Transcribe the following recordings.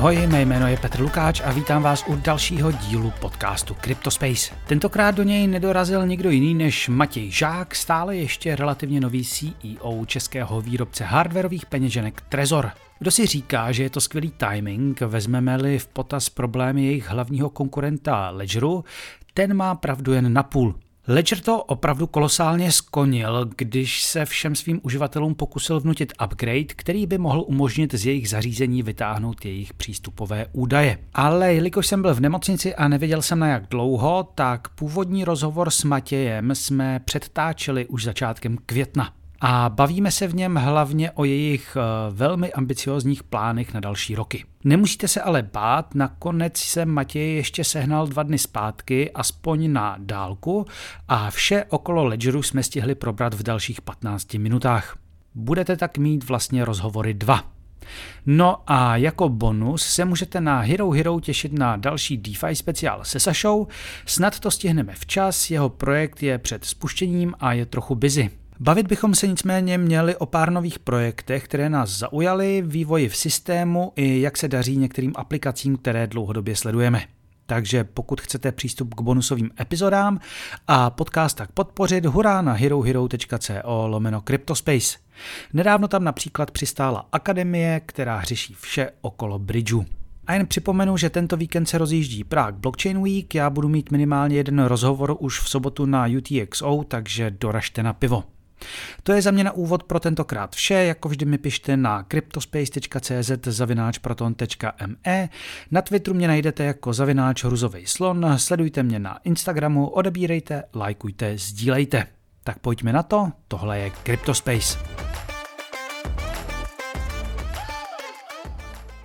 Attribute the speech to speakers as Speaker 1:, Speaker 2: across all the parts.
Speaker 1: ahoj, mé jméno je Petr Lukáč a vítám vás u dalšího dílu podcastu CryptoSpace. Tentokrát do něj nedorazil nikdo jiný než Matěj Žák, stále ještě relativně nový CEO českého výrobce hardwareových peněženek Trezor. Kdo si říká, že je to skvělý timing, vezmeme-li v potaz problémy jejich hlavního konkurenta Ledgeru, ten má pravdu jen na půl. Ledger to opravdu kolosálně skonil, když se všem svým uživatelům pokusil vnutit upgrade, který by mohl umožnit z jejich zařízení vytáhnout jejich přístupové údaje. Ale jelikož jsem byl v nemocnici a nevěděl jsem na jak dlouho, tak původní rozhovor s Matějem jsme předtáčeli už začátkem května a bavíme se v něm hlavně o jejich eh, velmi ambiciozních plánech na další roky. Nemusíte se ale bát, nakonec se Matěj ještě sehnal dva dny zpátky, aspoň na dálku, a vše okolo Ledgeru jsme stihli probrat v dalších 15 minutách. Budete tak mít vlastně rozhovory dva. No a jako bonus se můžete na Hero Hero těšit na další DeFi speciál se Sašou. Snad to stihneme včas, jeho projekt je před spuštěním a je trochu busy. Bavit bychom se nicméně měli o pár nových projektech, které nás zaujaly, vývoji v systému i jak se daří některým aplikacím, které dlouhodobě sledujeme. Takže pokud chcete přístup k bonusovým epizodám a podcast tak podpořit, hurá na herohero.co lomeno Cryptospace. Nedávno tam například přistála akademie, která řeší vše okolo bridgeu. A jen připomenu, že tento víkend se rozjíždí Prague Blockchain Week, já budu mít minimálně jeden rozhovor už v sobotu na UTXO, takže doražte na pivo. To je za mě na úvod pro tentokrát vše, jako vždy mi pište na cryptospace.cz zavináč proton.me, na Twitteru mě najdete jako zavináč hruzovej slon, sledujte mě na Instagramu, odebírejte, lajkujte, sdílejte. Tak pojďme na to, tohle je Cryptospace.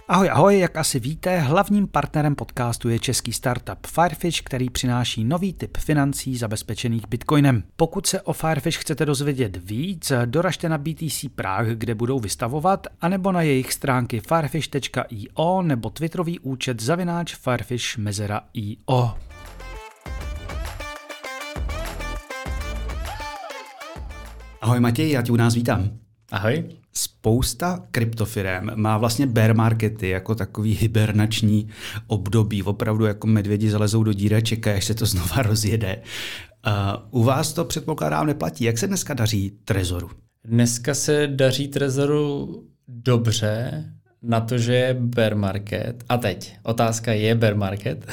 Speaker 1: Ahoj, ahoj, jak asi víte, hlavním partnerem podcastu je český startup Firefish, který přináší nový typ financí zabezpečených bitcoinem. Pokud se o Firefish chcete dozvědět víc, doražte na BTC Prague, kde budou vystavovat, anebo na jejich stránky firefish.io nebo twitterový účet zavináč firefish mezera io. Ahoj Matěj, já tě u nás vítám.
Speaker 2: Ahoj.
Speaker 1: Spousta kryptofirem má vlastně bear markety jako takový hibernační období. Opravdu jako medvědi zalezou do díry a čekají, až se to znova rozjede. Uh, u vás to předpokládám neplatí. Jak se dneska daří Trezoru?
Speaker 2: Dneska se daří Trezoru dobře, na to, že je bear market. A teď, otázka je bear market.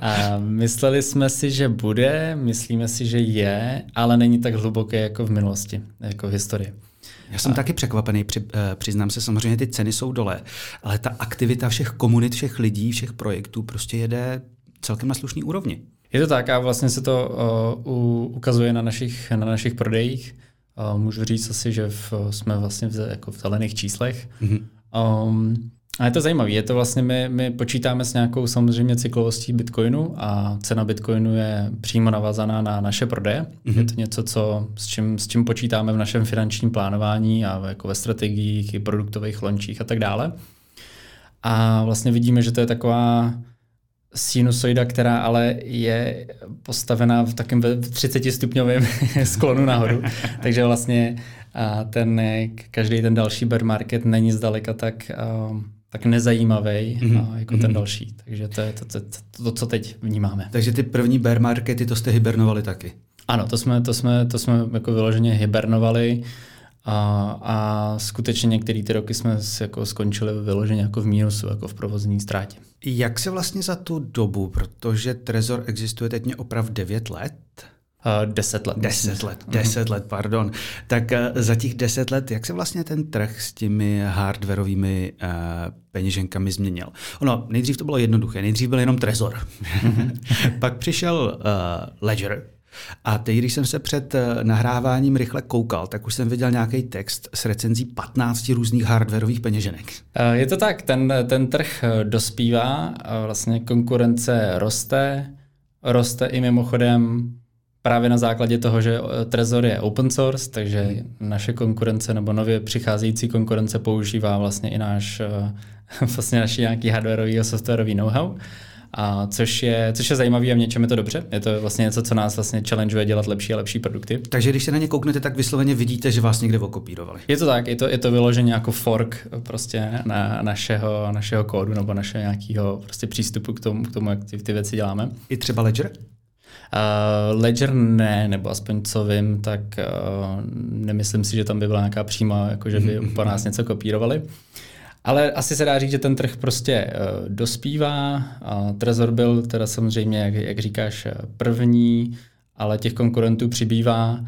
Speaker 2: a mysleli jsme si, že bude, myslíme si, že je, ale není tak hluboké jako v minulosti, jako v historii.
Speaker 1: Já jsem a... taky překvapený, při, eh, přiznám se, samozřejmě ty ceny jsou dole, ale ta aktivita všech komunit, všech lidí, všech projektů prostě jede celkem na slušný úrovni.
Speaker 2: Je to tak a vlastně se to uh, ukazuje na našich, na našich prodejích. Uh, můžu říct asi, že v, jsme vlastně v, jako v zelených číslech. Mm-hmm. Um, a je to zajímavé, je to vlastně, my, my počítáme s nějakou samozřejmě cyklovostí Bitcoinu a cena Bitcoinu je přímo navazaná na naše prodeje. Mm-hmm. Je to něco, co, s, čím, s čím počítáme v našem finančním plánování a jako ve strategiích i produktových lončích a tak dále. A vlastně vidíme, že to je taková sinusoida, která ale je postavená v takém 30 stupňovém sklonu nahoru. Takže vlastně ten, každý ten další bear market není zdaleka tak tak nezajímavý mm-hmm. jako mm-hmm. ten mhm. další. Takže to je to, to, to, to, co teď vnímáme.
Speaker 1: Takže ty první bear markety, to jste hibernovali taky?
Speaker 2: Ano, to jsme, to jsme, to jsme jako vyloženě hibernovali a, a skutečně některé ty roky jsme jako skončili vyloženě jako v mínusu, jako v provozní ztrátě.
Speaker 1: Jak se vlastně za tu dobu, protože Trezor existuje teď mě opravdu 9 let,
Speaker 2: deset let.
Speaker 1: Deset let, deset let, pardon. Tak uh, za těch deset let, jak se vlastně ten trh s těmi hardwareovými uh, peněženkami změnil? Ono, nejdřív to bylo jednoduché, nejdřív byl jenom Trezor. Pak přišel Ledger, a teď, když jsem se před nahráváním rychle koukal, tak už jsem viděl nějaký text s recenzí 15 různých hardwareových peněženek.
Speaker 2: Je to tak, ten, ten trh dospívá, vlastně konkurence roste, roste i mimochodem právě na základě toho, že eh, Trezor je open source, takže hmm. naše konkurence nebo nově přicházející konkurence používá vlastně i náš, eh, vlastně naši nějaký hardwareový a softwarový know-how. A což je, což je zajímavé a v něčem je to dobře. Je to vlastně něco, co nás vlastně challengeuje dělat lepší a lepší produkty.
Speaker 3: Takže když se na ně kouknete, tak vysloveně vidíte, že vás někde okopírovali.
Speaker 2: Je to tak, je to, je to vyloženě jako fork prostě na našeho, našeho kódu nebo našeho nějakého prostě přístupu k tomu, k tomu, jak ty, ty věci děláme.
Speaker 3: I třeba Ledger?
Speaker 2: Uh, Ledger ne, nebo aspoň co vím, tak uh, nemyslím si, že tam by byla nějaká přímá, jako že by po nás něco kopírovali. Ale asi se dá říct, že ten trh prostě uh, dospívá. Uh, Trezor byl teda samozřejmě, jak, jak říkáš, první, ale těch konkurentů přibývá.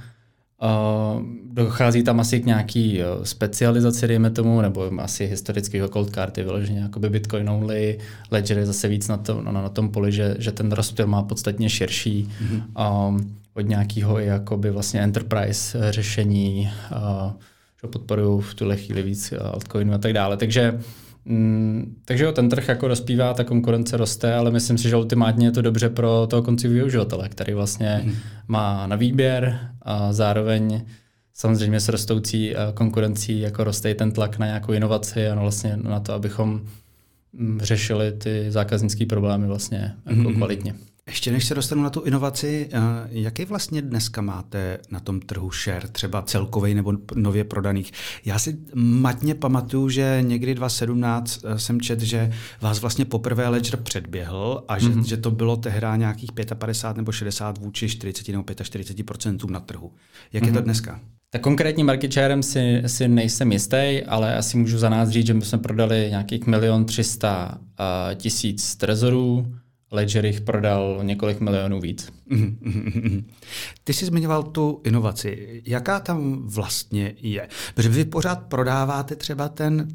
Speaker 2: Uh, dochází tam asi k nějaký uh, specializaci, dejme tomu, nebo asi historicky cold karty vyloženě jakoby Bitcoin only, Ledger je zase víc na, to, no, na tom poli, že, že ten rozptyl má podstatně širší mm-hmm. um, od nějakého jakoby vlastně enterprise řešení, uh, že podporují v tuhle chvíli víc altcoinů a tak dále. Takže Mm, takže jo, ten trh jako rozpívá, ta konkurence roste, ale myslím si, že ultimátně je to dobře pro toho koncového uživatele, který vlastně mm. má na výběr a zároveň samozřejmě s rostoucí eh, konkurencí jako roste i ten tlak na nějakou inovaci a vlastně na to, abychom mm, řešili ty zákaznické problémy vlastně jako mm. kvalitně.
Speaker 3: Ještě než se dostanu na tu inovaci, eh, jaký vlastně dneska máte na tom trhu share, třeba celkový nebo nově prodaných? Já si matně pamatuju, že někdy 2017 eh, jsem čet, že vás vlastně poprvé Ledger předběhl a že, mm-hmm. že to bylo tehdy nějakých 55 nebo 60 vůči 40 nebo 45% na trhu. Jak mm-hmm. je to mhm. dneska?
Speaker 2: Tak konkrétním market sharem si, si nejsem jistý, ale asi můžu za nás říct, že my jsme prodali nějakých milion 300 uh, tisíc trezorů, Ledger jich prodal několik milionů víc.
Speaker 3: Ty jsi zmiňoval tu inovaci. Jaká tam vlastně je? Protože vy pořád prodáváte třeba ten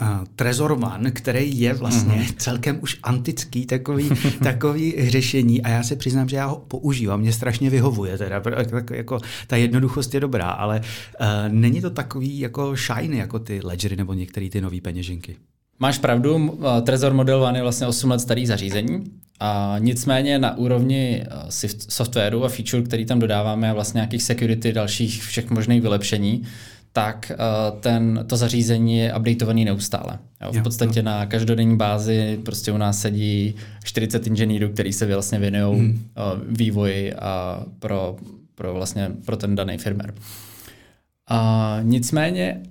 Speaker 3: uh, Trezor One, který je vlastně mm-hmm. celkem už antický takový, takový řešení a já se přiznám, že já ho používám, mě strašně vyhovuje, teda, tak, jako, ta jednoduchost je dobrá, ale uh, není to takový jako shiny jako ty Ledgery nebo některé ty nové peněženky.
Speaker 2: Máš pravdu, Trezor Model One je vlastně 8 let starý zařízení, a nicméně na úrovni softwaru a feature, který tam dodáváme a vlastně nějakých security, dalších všech možných vylepšení, tak ten, to zařízení je updateovaný neustále. Jo, v podstatě na každodenní bázi prostě u nás sedí 40 inženýrů, kteří se vlastně věnují hmm. vývoji a pro, pro, vlastně, pro ten daný firmware. A nicméně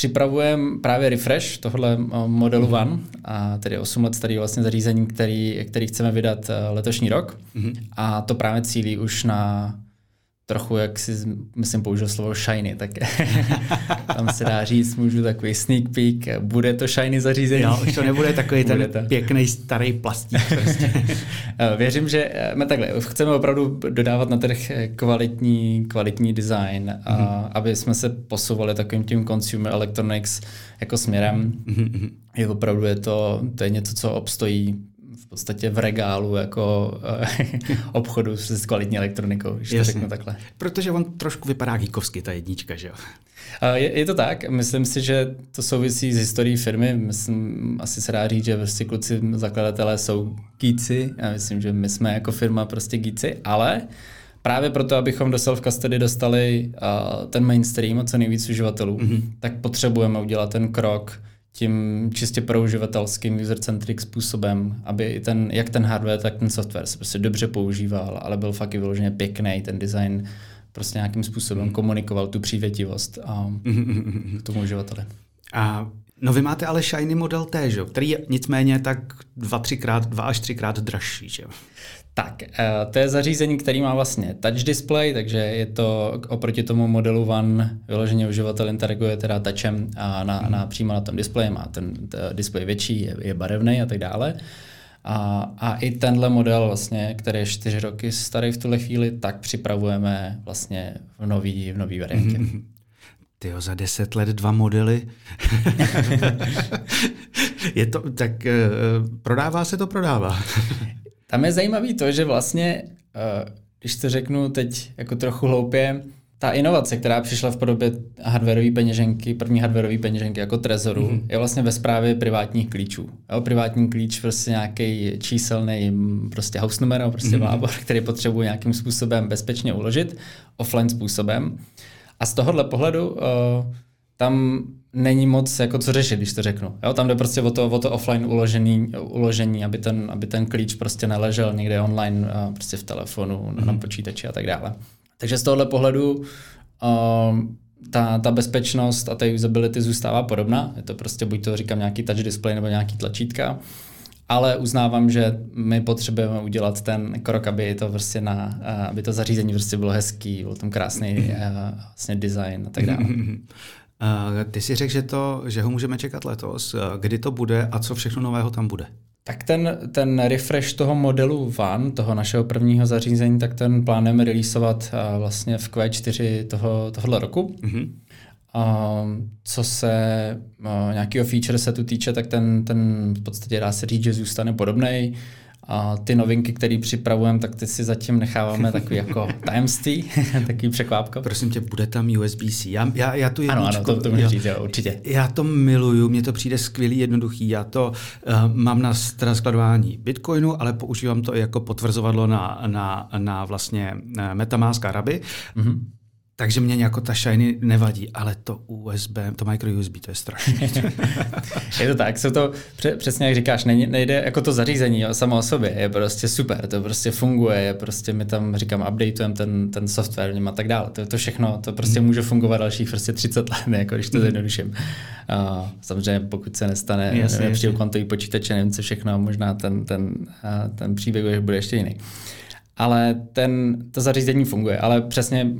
Speaker 2: připravujeme právě refresh tohle eh, modelu mm-hmm. One, a tedy 8 let starý vlastně zařízení, který, který chceme vydat eh, letošní rok. Mm-hmm. A to právě cílí už na trochu, jak si, myslím, použil slovo shiny, tak tam se dá říct, můžu takový sneak peek, bude to shiny zařízení.
Speaker 3: Jo, už to nebude takový ten to. pěkný starý plastík. Prostě.
Speaker 2: Eh, věřím, že my takhle, chceme opravdu dodávat na trh kvalitní, kvalitní design, a mm-hmm. aby jsme se posouvali takovým tím consumer electronics jako směrem. Mm-hmm. Je opravdu je to, to je něco, co obstojí podstatě v regálu jako eh, obchodu s kvalitní elektronikou, když to řeknu takhle.
Speaker 3: Protože on trošku vypadá geekovsky, ta jednička, že jo?
Speaker 2: Je, je to tak. Myslím si, že to souvisí s historií firmy. Myslím, asi se dá říct, že prostě kluci zakladatelé jsou geeci. Já myslím, že my jsme jako firma prostě geeci, ale právě proto, abychom do self-custody dostali uh, ten mainstream a co nejvíc uživatelů, mm-hmm. tak potřebujeme udělat ten krok tím čistě prouživatelským user-centric způsobem, aby ten, jak ten hardware, tak ten software se prostě dobře používal, ale byl fakt i vyloženě pěkný, ten design prostě nějakým způsobem mm. komunikoval tu přívětivost a k tomu uživateli.
Speaker 3: A no vy máte ale shiny model T, že? který je nicméně tak dva, třikrát, dva až třikrát dražší. Že?
Speaker 2: Tak, eh, to je zařízení, který má vlastně touch display, takže je to oproti tomu modelu One vyloženě uživatel interaguje teda touchem a na, mm. na, přímo na tom displeji má ten displej větší, je, je barevný a tak dále. A, a i tenhle model, vlastně, který je čtyři roky starý v tuhle chvíli, tak připravujeme vlastně v nový, v nový variantě. Mm-hmm.
Speaker 3: Tyjo, za deset let dva modely. je to, tak uh, prodává se to, prodává.
Speaker 2: Tam je zajímavý to, že vlastně, uh, když to řeknu teď jako trochu hloupě, ta inovace, která přišla v podobě hardwareové peněženky, první hardwareové peněženky jako Trezoru, mm-hmm. je vlastně ve správě privátních klíčů. Jo, privátní klíč prostě nějaký číselný prostě house numero, prostě mm-hmm. vábor, který potřebuji nějakým způsobem bezpečně uložit, offline způsobem. A z tohohle pohledu uh, tam není moc jako co řešit, když to řeknu. Jo, tam jde prostě o to, o to offline uložení, uložení aby, ten, aby ten klíč prostě neležel někde online, prostě v telefonu, mm-hmm. na mhm. počítači a tak dále. Takže z tohohle pohledu uh, ta, ta bezpečnost a ta usability zůstává podobná. Je to prostě buď to říkám nějaký touch display nebo nějaký tlačítka ale uznávám, že my potřebujeme udělat ten krok, aby to prostě na, aby to zařízení prostě bylo hezký, byl tam krásný vlastně design a tak dále.
Speaker 3: Ty si řekl, že, to, že ho můžeme čekat letos. Kdy to bude a co všechno nového tam bude?
Speaker 2: Tak ten, ten refresh toho modelu Van, toho našeho prvního zařízení, tak ten plánujeme releaseovat vlastně v Q4 toho, tohohle roku. Mm-hmm. Um, co se uh, nějakého feature setu týče, tak ten, ten v podstatě dá se říct, že zůstane podobný. A ty novinky, které připravujeme, tak ty si zatím necháváme takový jako tajemství, takový překvápka.
Speaker 3: Prosím tě, bude tam USB-C. Já, já, já tu
Speaker 2: jedničku, ano, ano, to, to můžu říct, jo, určitě.
Speaker 3: Já to miluju, mně to přijde skvělý, jednoduchý. Já to uh, mám na skladování Bitcoinu, ale používám to i jako potvrzovadlo na, na, na vlastně eh, Metamask a Rabi. Mm-hmm. Takže mě jako ta Shiny nevadí, ale to USB, to micro USB, to je strašné.
Speaker 2: je to tak, jsou to přesně jak říkáš, nejde, jako to zařízení jo, samo o sobě, je prostě super, to prostě funguje, je prostě my tam říkám, updateujeme ten, ten software a tak dále. To, to všechno, to prostě mm. může fungovat dalších prostě 30 let, jako když to mm. zjednoduším. Uh, samozřejmě pokud se nestane nepřijde kvantový počítače, nevím co všechno, možná ten, ten, uh, ten příběh bude ještě jiný. Ale ten, to zařízení funguje, ale přesně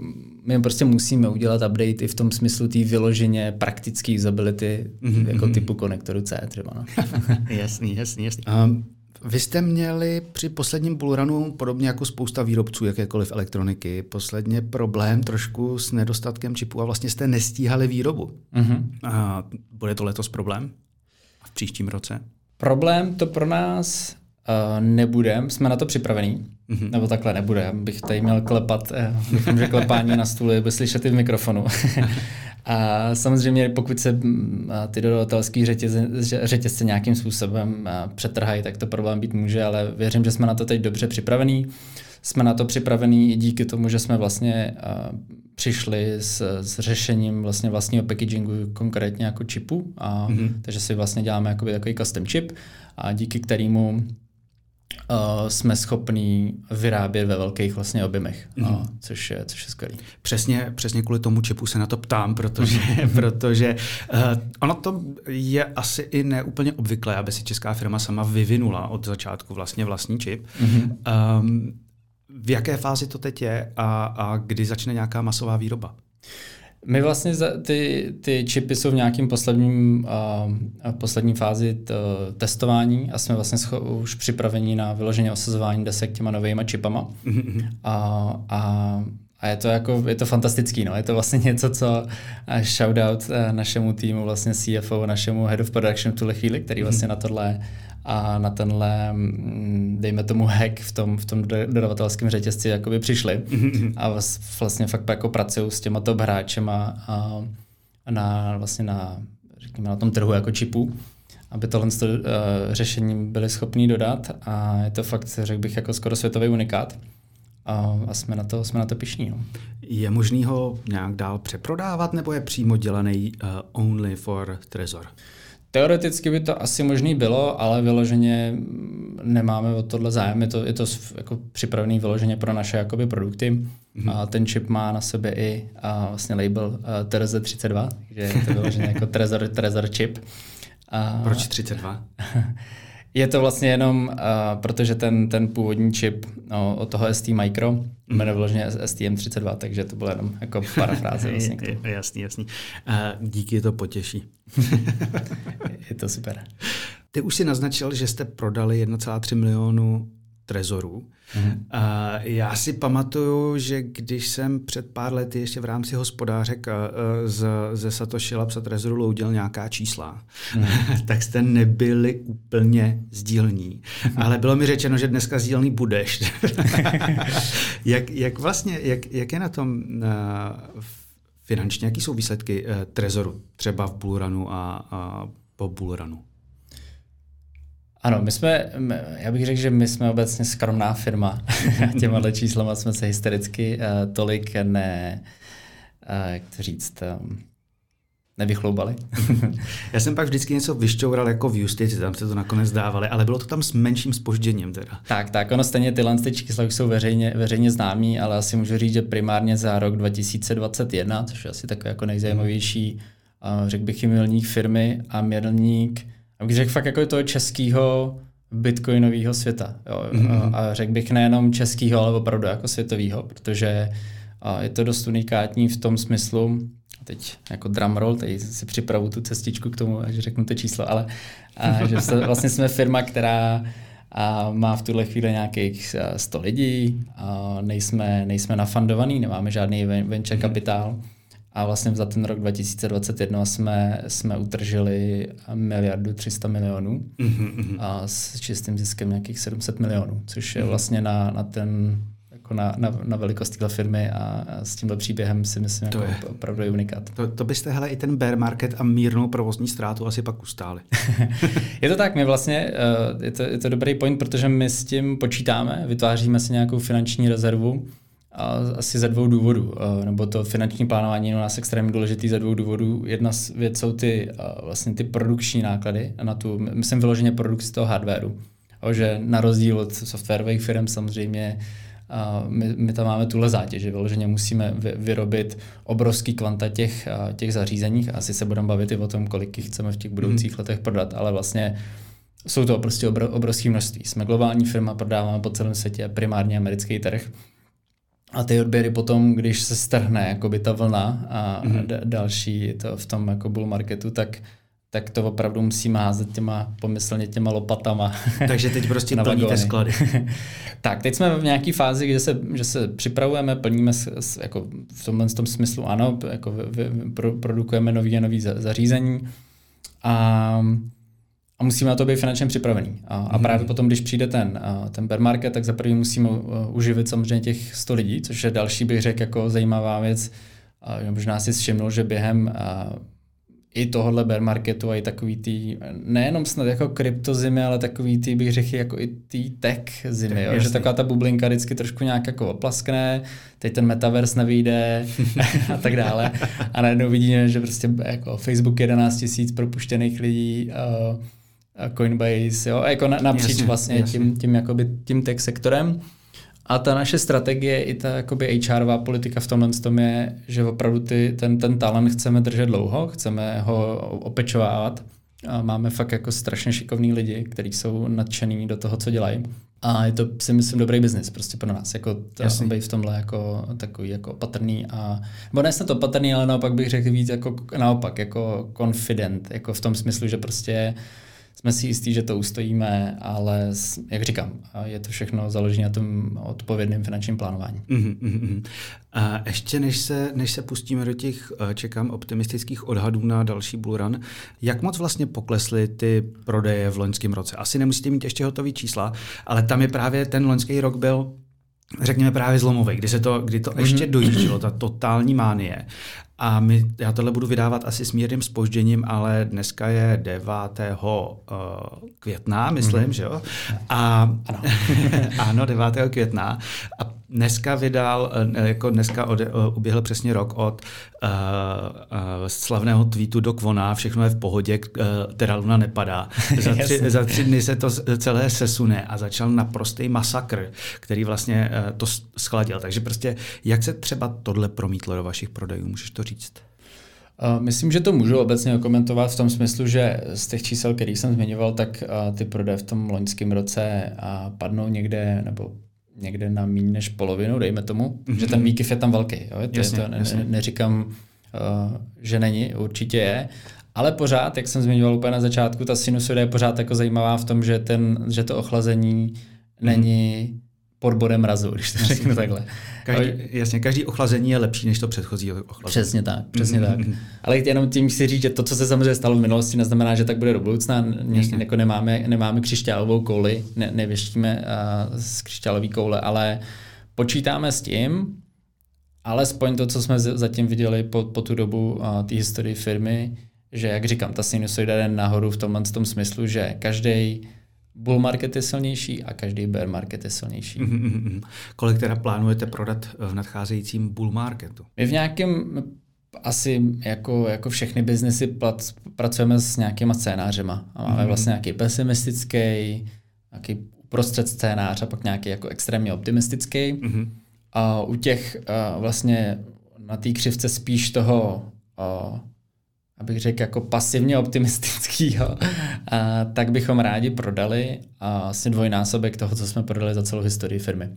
Speaker 2: my prostě musíme udělat update i v tom smyslu té vyloženě praktické usability mm-hmm. jako mhm. typu konektoru C třeba. No.
Speaker 3: jasný, jasný, jasný. Um, vy jste měli při posledním bullrunu, podobně jako spousta výrobců jakékoliv elektroniky, posledně problém trošku s nedostatkem čipů a vlastně jste nestíhali výrobu. Mm-hmm. A bude to letos problém? V příštím roce?
Speaker 2: Problém to pro nás uh, nebude, jsme na to připravení. Mm-hmm. Nebo takhle nebude, já bych tady měl klepat, eh, doufám, že klepání na stůle by slyšet i v mikrofonu. a samozřejmě, pokud se mm, ty dodavatelské řetězce, řetězce nějakým způsobem přetrhají, tak to problém být může, ale věřím, že jsme na to teď dobře připravení. Jsme na to připravení i díky tomu, že jsme vlastně přišli s, s řešením vlastně vlastního packagingu, konkrétně jako čipu, a, mm-hmm. takže si vlastně děláme jakoby takový custom chip, a díky kterému uh, jsme schopní vyrábět ve velkých vlastně objemech, mm-hmm. což je, což je skvělé.
Speaker 3: Přesně, přesně kvůli tomu čipu se na to ptám, protože, protože uh, ono to je asi i neúplně obvyklé, aby si česká firma sama vyvinula od začátku vlastně vlastní čip. Mm-hmm. Um, v jaké fázi to teď je a, a kdy začne nějaká masová výroba?
Speaker 2: My vlastně ty, ty čipy jsou v nějakým posledním, uh, poslední fázi t, testování a jsme vlastně scho- už připraveni na vyložení osazování desek těma novými čipama. Mm-hmm. A, a, a je to jako, je to fantastický, no. Je to vlastně něco, co shoutout našemu týmu, vlastně CFO, našemu Head of Production v tuhle chvíli, který vlastně mm-hmm. na tohle a na tenhle, mm, dejme tomu hack v tom, v tom dodavatelském řetězci jakoby přišli mm-hmm. a vlastně fakt jako pracují s těma top hráčema a, a na, vlastně na, řekněme, na tom trhu jako čipů aby tohle uh, řešení byli schopní dodat a je to fakt, řekl bych, jako skoro světový unikát a, a jsme, na to, jsme na to pišní. No.
Speaker 3: Je možný ho nějak dál přeprodávat nebo je přímo dělaný uh, only for Trezor?
Speaker 2: Teoreticky by to asi možný bylo, ale vyloženě nemáme o tohle zájem. Je to, je to jako připravený vyloženě pro naše jakoby, produkty. Mm-hmm. A ten čip má na sobě i a vlastně label uh, Tereze 32, takže je to vyloženě jako Trezor, Trezor chip.
Speaker 3: A, Proč 32?
Speaker 2: Je to vlastně jenom, uh, protože ten, ten původní čip no, od toho ST Micro mm. jmenuje vložně STM32, takže to bylo jenom jako parafráze. Vlastně
Speaker 3: jasný, jasný. Uh, díky, to potěší.
Speaker 2: je to super.
Speaker 3: Ty už si naznačil, že jste prodali 1,3 milionu trezorů. Mm-hmm. Uh, já si pamatuju, že když jsem před pár lety ještě v rámci hospodářek uh, z, ze Satoshi Labs a Trezoru loudil nějaká čísla, mm-hmm. tak jste nebyli úplně sdílní. Mm-hmm. Ale bylo mi řečeno, že dneska sdílný budeš. jak, jak vlastně, jak, jak je na tom uh, finančně, jaký jsou výsledky uh, Trezoru třeba v Bullrunu a, a po Bullrunu?
Speaker 2: Ano, my jsme, já bych řekl, že my jsme obecně skromná firma. Těma číslama jsme se hystericky uh, tolik ne, uh, jak to říct, um, nevychloubali.
Speaker 3: Já jsem pak vždycky něco vyšťoural jako v justici, tam se to nakonec dávali, ale bylo to tam s menším spožděním teda.
Speaker 2: Tak, tak, ono stejně tyhle ty čísla už jsou veřejně, veřejně známý, ale asi můžu říct, že primárně za rok 2021, což je asi takový jako nejzajímavější, řekl bych, milník firmy a milník, abych řekl fakt jako toho českého bitcoinového světa. Jo. Mm-hmm. A řekl bych nejenom českého, ale opravdu jako světového, protože je to dost unikátní v tom smyslu, teď jako drumroll, tady si připravu tu cestičku k tomu, až řeknu to číslo, ale a, že vlastně jsme firma, která a má v tuhle chvíli nějakých 100 lidí, a nejsme, nejsme nafundovaný, nemáme žádný venture kapitál a vlastně za ten rok 2021 jsme, jsme utržili miliardu 300 milionů mm-hmm. a s čistým ziskem nějakých 700 milionů, což je mhm. vlastně na, na ten jako na, na, na velikost téhle firmy a, a s tímhle příběhem si myslím, to jako je. opravdu je unikát.
Speaker 3: To, to byste hele i ten bear market a mírnou provozní ztrátu asi pak ustáli.
Speaker 2: je to tak, my vlastně, uh, je, to, je to dobrý point, protože my s tím počítáme, vytváříme si nějakou finanční rezervu, asi ze dvou důvodů, uh, nebo to finanční plánování je u nás extrémně důležitý ze dvou důvodů. Jedna z věc jsou ty, uh, vlastně ty produkční náklady na tu, myslím vyloženě produkci toho hardwareu. že na rozdíl od softwarových firm samozřejmě a my, my tam máme tuhle zátěž, že vyloženě musíme vy, vyrobit obrovský kvanta těch, těch zařízeních. Asi se budeme bavit i o tom, kolik jich chceme v těch budoucích mm. letech prodat, ale vlastně jsou to prostě obro, obrovské množství. Jsme globální firma, prodáváme po celém světě primárně americký trh. A ty odběry potom, když se strhne jakoby ta vlna a mm. d- další to v tom jako bull marketu, tak tak to opravdu musíme házet těma pomyslně těma lopatama.
Speaker 3: Takže teď prostě plníte sklady.
Speaker 2: tak, teď jsme v nějaké fázi, kde se, že se připravujeme, plníme s, s, jako v tomhle tom smyslu ano, jako v, v, pro, produkujeme nový a nový zařízení a, a musíme na to být finančně připravený. A, a mhm. právě potom, když přijde ten, ten bear market, tak za první musíme uživit samozřejmě těch 100 lidí, což je další, bych řekl, jako zajímavá věc. A možná si všimnul, že během i tohohle bear marketu a i takový tý, nejenom snad jako kryptozimy, ale takový tý, bych řekl, jako i tý tech zimy, jo? že taková ta bublinka vždycky trošku nějak jako oplaskne, teď ten metaverse nevyjde a tak dále. A najednou vidíme, že prostě jako Facebook 11 tisíc propuštěných lidí, uh, Coinbase, jo, jako napříč jasně, vlastně jasně. tím, tím, jakoby, tím tech sektorem. A ta naše strategie, i ta jakoby HRová politika v tomhle tom je, že opravdu ty, ten, ten talent chceme držet dlouho, chceme ho opečovávat. A máme fakt jako strašně šikovní lidi, kteří jsou nadšený do toho, co dělají. A je to si myslím dobrý biznis prostě pro nás, jako být v tomhle jako takový jako opatrný a, nebo ne to opatrný, ale naopak bych řekl víc jako naopak, jako confident, jako v tom smyslu, že prostě uh, jsme si jistí, že to ustojíme, ale jak říkám, je to všechno založené na tom odpovědném finančním plánování. Mm-hmm.
Speaker 3: A ještě než se, než se pustíme do těch, eh, čekám, optimistických odhadů na další bullrun, jak moc vlastně poklesly ty prodeje v loňském roce? Asi nemusíte mít ještě hotový čísla, ale tam je právě ten loňský rok byl řekněme právě zlomový, kdy, se to, kdy to mm-hmm. ještě dojíždělo, ta totální mánie. A my, já tohle budu vydávat asi s mírným spožděním, ale dneska je 9. Eh, května, myslím, mm-hmm. že jo? A, ano. ano, 9. května. A dneska vydal, eh, jako dneska ode, eh, uběhl přesně rok od uh, uh, slavného tweetu do Kvona, všechno je v pohodě, uh, teda luna nepadá. Za tři, za tři dny se to celé sesune a začal naprostý masakr, který vlastně uh, to schladil. Takže prostě, jak se třeba tohle promítlo do vašich prodejů, můžeš to říct?
Speaker 2: Myslím, že to můžu obecně komentovat v tom smyslu, že z těch čísel, který jsem zmiňoval, tak ty prodeje v tom loňském roce padnou někde, nebo někde na méně než polovinu, dejme tomu, mm-hmm. že ten výkyv je tam velký. Jo? To, jasně, to ne, jasně. neříkám, uh, že není, určitě je, ale pořád, jak jsem zmiňoval úplně na začátku, ta sinusoida je pořád jako zajímavá v tom, že, ten, že to ochlazení mm-hmm. není pod bodem mrazu, když to jasně. řeknu takhle.
Speaker 3: Každý, jasně, každý ochlazení je lepší než to předchozí ochlazení.
Speaker 2: Přesně tak, přesně mm-hmm. tak. Ale jenom tím chci říct, že to, co se samozřejmě stalo v minulosti, neznamená, že tak bude do budoucna. Jako nemáme, nemáme křišťálovou kouli, ne, nevěštíme uh, z křišťálové koule, ale počítáme s tím, alespoň to, co jsme zatím viděli po, po tu dobu uh, té historii firmy, že, jak říkám, ta sinusoida jde nahoru v tomhle tom smyslu, že každý bull market je silnější a každý bear market je silnější.
Speaker 3: Mm-hmm. Kolik teda plánujete prodat v nadcházejícím bull marketu?
Speaker 2: My v nějakém asi jako, jako všechny biznesy pracujeme s nějakýma scénářema. A máme mm-hmm. vlastně nějaký pesimistický, nějaký uprostřed scénář a pak nějaký jako extrémně optimistický. Mm-hmm. A u těch uh, vlastně na té křivce spíš toho, uh, abych řekl, jako pasivně optimistického, a tak bychom rádi prodali asi dvojnásobek toho, co jsme prodali za celou historii firmy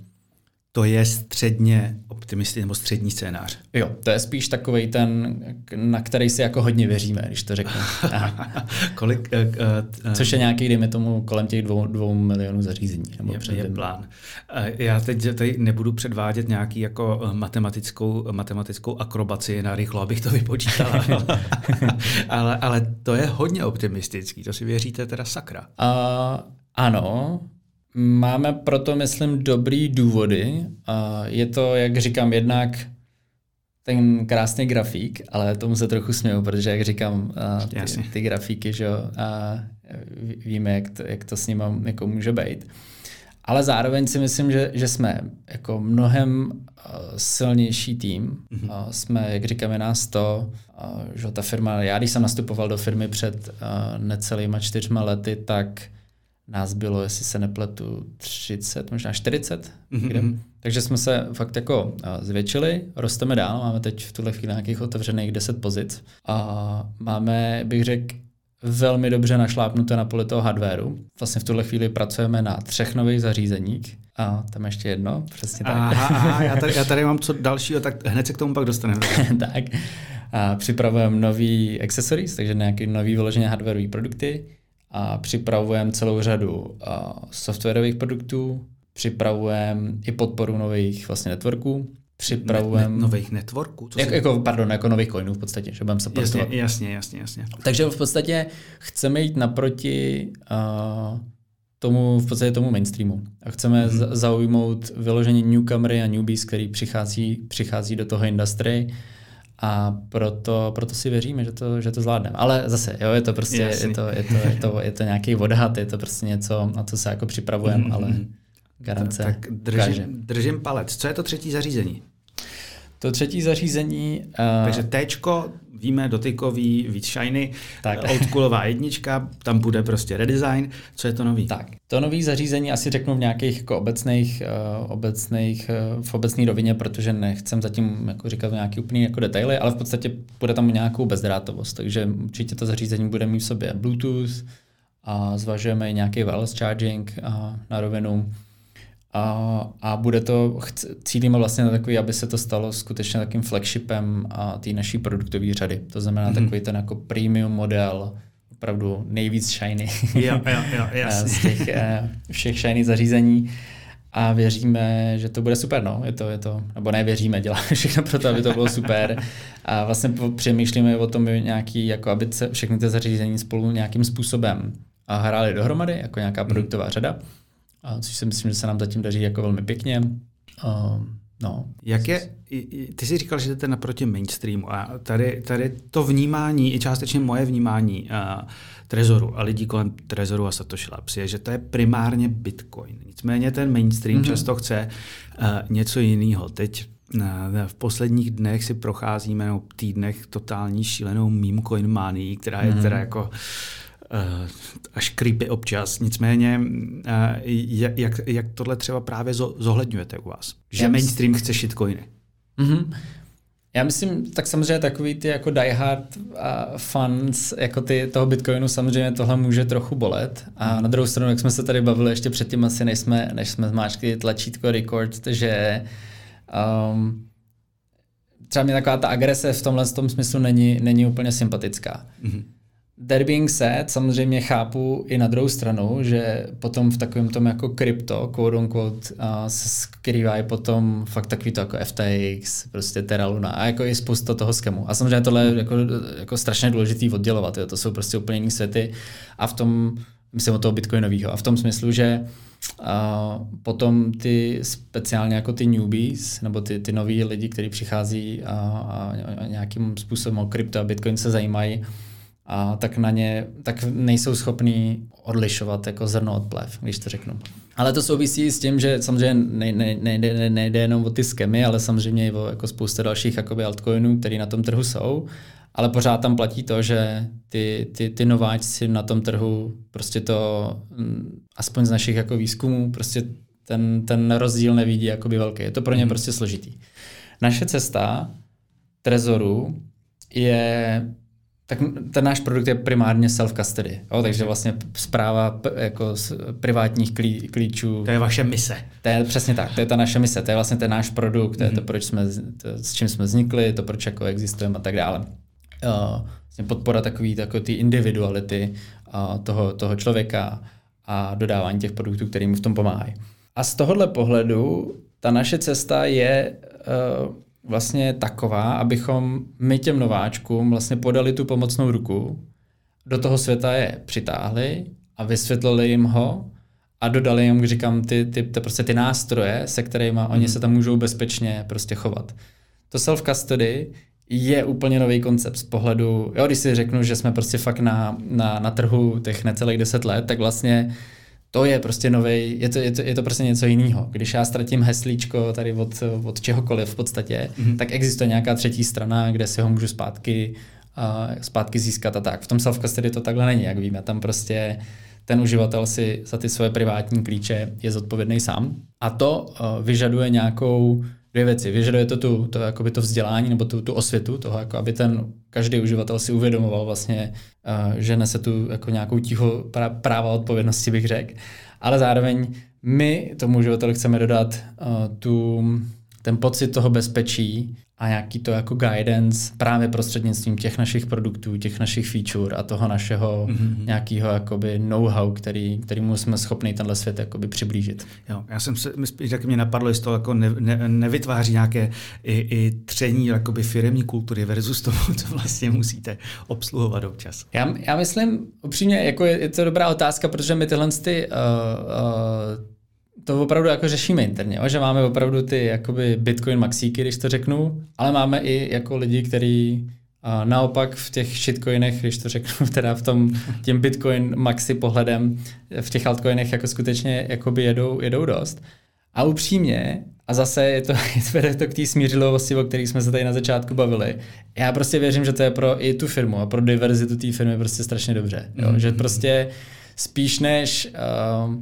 Speaker 3: to je středně optimistický nebo střední scénář.
Speaker 2: Jo, to je spíš takový ten, na který si jako hodně věříme, když to řeknu.
Speaker 3: Kolik, uh,
Speaker 2: uh, Což je nějaký, dejme tomu, kolem těch dvou, dvou milionů zařízení.
Speaker 3: Nebo je, je plán. Já teď tady nebudu předvádět nějaký jako matematickou, matematickou akrobaci na rychlo, abych to vypočítal. ale, ale to je hodně optimistický, to si věříte teda sakra.
Speaker 2: Uh, ano, Máme proto, myslím, dobrý důvody. Je to, jak říkám, jednak ten krásný grafík, ale tomu se trochu směju, protože, jak říkám, ty, ty grafíky, že a víme, jak to, jak to s nimi jako může být. Ale zároveň si myslím, že, že jsme jako mnohem silnější tým. Mm-hmm. Jsme, jak říkám, je nás to, že ta firma, já když jsem nastupoval do firmy před necelýma čtyřma lety, tak nás bylo, jestli se nepletu, 30, možná 40. Mm-hmm. Takže jsme se fakt jako zvětšili, rosteme dál, máme teď v tuhle chvíli nějakých otevřených 10 pozic a máme, bych řekl, velmi dobře našlápnuté na poli toho hardwareu. Vlastně v tuhle chvíli pracujeme na třech nových zařízeních. A tam ještě jedno, přesně tak.
Speaker 3: Aha, aha já, tady, já tady mám co dalšího, tak hned se k tomu pak dostaneme.
Speaker 2: tak. A připravujeme nový accessories, takže nějaké nový vyloženě hardwareové produkty a připravujeme celou řadu uh, softwarových produktů, připravujeme i podporu nových vlastně networků, připravujeme... Ne,
Speaker 3: ne, nových networků?
Speaker 2: Co jak, si... jako, pardon, jako nových coinů v podstatě, že budeme se
Speaker 3: jasně, jasně, jasně, jasně.
Speaker 2: Takže v podstatě chceme jít naproti uh, tomu, v podstatě tomu mainstreamu. A chceme hmm. zaujmout vyložení newcomery a newbies, který přichází, přichází do toho industry a proto, proto si věříme, že to, že to zvládneme. Ale zase, jo, je to prostě, je to, je, to, je, to, je, to, je to nějaký odhad, je to prostě něco, na co se jako připravujeme, mm-hmm. ale garance
Speaker 3: Tak držím, držím palec. Co je to třetí zařízení?
Speaker 2: To třetí zařízení...
Speaker 3: Uh... Takže Tčko, víme, dotykový, víc shiny, tak. oldcoolová jednička, tam bude prostě redesign. Co je to nový?
Speaker 2: Tak, to nový zařízení asi řeknu v nějakých jako obecných, uh, obecných uh, v obecné rovině, protože nechcem zatím jako říkat nějaký úplný jako detaily, ale v podstatě bude tam nějakou bezdrátovost, takže určitě to zařízení bude mít v sobě Bluetooth a zvažujeme i nějaký wireless charging na rovinu a, a bude to, cílíme vlastně na takový, aby se to stalo skutečně takým flagshipem a té naší produktové řady. To znamená mm-hmm. takový ten jako premium model, opravdu nejvíc shiny
Speaker 3: jo, jo, jo,
Speaker 2: z těch eh, všech shiny zařízení. A věříme, že to bude super, no. Je to, je to, nebo ne věříme, děláme všechno pro to, aby to bylo super. A vlastně přemýšlíme o tom nějaký, jako aby se všechny ty zařízení spolu nějakým způsobem hrály dohromady, jako nějaká mhm. produktová řada a což si myslím, že se nám zatím daří jako velmi pěkně. No.
Speaker 3: Jak je, ty jsi říkal, že jdete naproti mainstreamu a tady, tady to vnímání, i částečně moje vnímání uh, Trezoru a lidí kolem Trezoru a Satoshi Labs je, že to je primárně Bitcoin. Nicméně ten mainstream mm-hmm. často chce uh, něco jiného. Teď v posledních dnech si procházíme, nebo týdnech, totální šílenou meme coin money, která je mm-hmm. teda jako až creepy občas. Nicméně, eh, jak, jak tohle třeba právě zohledňujete u vás? Že Já mainstream myslím... chce shitcoiny.
Speaker 2: Mm-hmm. Já myslím, tak samozřejmě takový ty jako diehard fans jako ty toho Bitcoinu samozřejmě tohle může trochu bolet. A na druhou stranu, jak jsme se tady bavili ještě předtím asi, než jsme, než jsme zmáčkli tlačítko record, že um, třeba mě taková ta agrese v tomhle tom smyslu není, není úplně sympatická. Mm-hmm. Being said, samozřejmě chápu i na druhou stranu, že potom v takovém tom jako krypto, quote unquote, uh, se skrývají potom fakt takový to jako FTX, prostě Terra Luna a jako i spousta toho skemu. A samozřejmě tohle je jako, jako strašně důležitý oddělovat, jo. to jsou prostě úplně jiné světy a v tom, myslím o toho bitcoinového, a v tom smyslu, že a potom ty speciálně jako ty newbies, nebo ty, ty noví lidi, kteří přichází a, a, a nějakým způsobem o krypto a bitcoin se zajímají, a tak na ně tak nejsou schopní odlišovat jako zrno od plev, když to řeknu. Ale to souvisí s tím, že samozřejmě nejde, nejde, nejde, jenom o ty skemy, ale samozřejmě i o jako spousta dalších jakoby altcoinů, které na tom trhu jsou. Ale pořád tam platí to, že ty, ty, ty nováčci na tom trhu prostě to, mm, aspoň z našich jako výzkumů, prostě ten, ten rozdíl nevidí jakoby velký. Je to pro ně mm. prostě složitý. Naše cesta Trezoru je tak ten náš produkt je primárně self-custody, jo, takže vlastně zpráva jako z privátních klí, klíčů.
Speaker 3: To je vaše mise.
Speaker 2: To je přesně tak, to je ta naše mise, to je vlastně ten náš produkt, to je to, mhm. proč jsme, to, s čím jsme vznikli, to, proč jako existujeme a tak dále. Uh, vlastně podpora takový, takový ty individuality uh, toho, toho člověka a dodávání těch produktů, který mu v tom pomáhají. A z tohohle pohledu ta naše cesta je uh, vlastně taková, abychom my těm nováčkům vlastně podali tu pomocnou ruku, do toho světa je přitáhli a vysvětlili jim ho a dodali jim, říkám, ty, ty, ty, prostě ty nástroje, se kterými oni se tam můžou bezpečně prostě chovat. To self-custody je úplně nový koncept z pohledu, jo, když si řeknu, že jsme prostě fakt na, na, na trhu těch necelých deset let, tak vlastně to je prostě nový, je to, je, to, je to prostě něco jiného. Když já ztratím heslíčko tady od, od čehokoliv v podstatě, mm-hmm. tak existuje nějaká třetí strana, kde si ho můžu zpátky, uh, zpátky získat a tak. V tom self custody to takhle není, jak víme. Tam prostě ten uživatel si za ty svoje privátní klíče je zodpovědný sám. A to uh, vyžaduje nějakou dvě věci. Vyžaduje to tu, to, jakoby to vzdělání nebo tu, tu osvětu toho, jako aby ten každý uživatel si uvědomoval vlastně, uh, že nese tu jako nějakou ticho práva odpovědnosti, bych řekl. Ale zároveň my tomu uživateli chceme dodat uh, tu, ten pocit toho bezpečí, a nějaký to jako guidance právě prostřednictvím těch našich produktů, těch našich feature a toho našeho mm-hmm. nějakého jakoby know-how, který, kterýmu jsme schopni tenhle svět jakoby přiblížit.
Speaker 3: Jo, já jsem se, spíš tak mě napadlo, jestli to jako ne, ne, nevytváří nějaké i, i tření jakoby firemní kultury versus tomu, co vlastně musíte obsluhovat občas.
Speaker 2: Já, já myslím, upřímně, jako je, je to dobrá otázka, protože my tyhle ty, uh, uh, to opravdu jako řešíme interně, že máme opravdu ty jakoby Bitcoin maxíky, když to řeknu, ale máme i jako lidi, kteří naopak v těch shitcoinech, když to řeknu teda v tom tím Bitcoin maxi pohledem, v těch altcoinech jako skutečně jakoby jedou, jedou dost. A upřímně, a zase je to, vede to k té smířilovosti, o kterých jsme se tady na začátku bavili. Já prostě věřím, že to je pro i tu firmu a pro diverzitu té firmy prostě strašně dobře. Jo? Mm-hmm. Že prostě spíš než uh,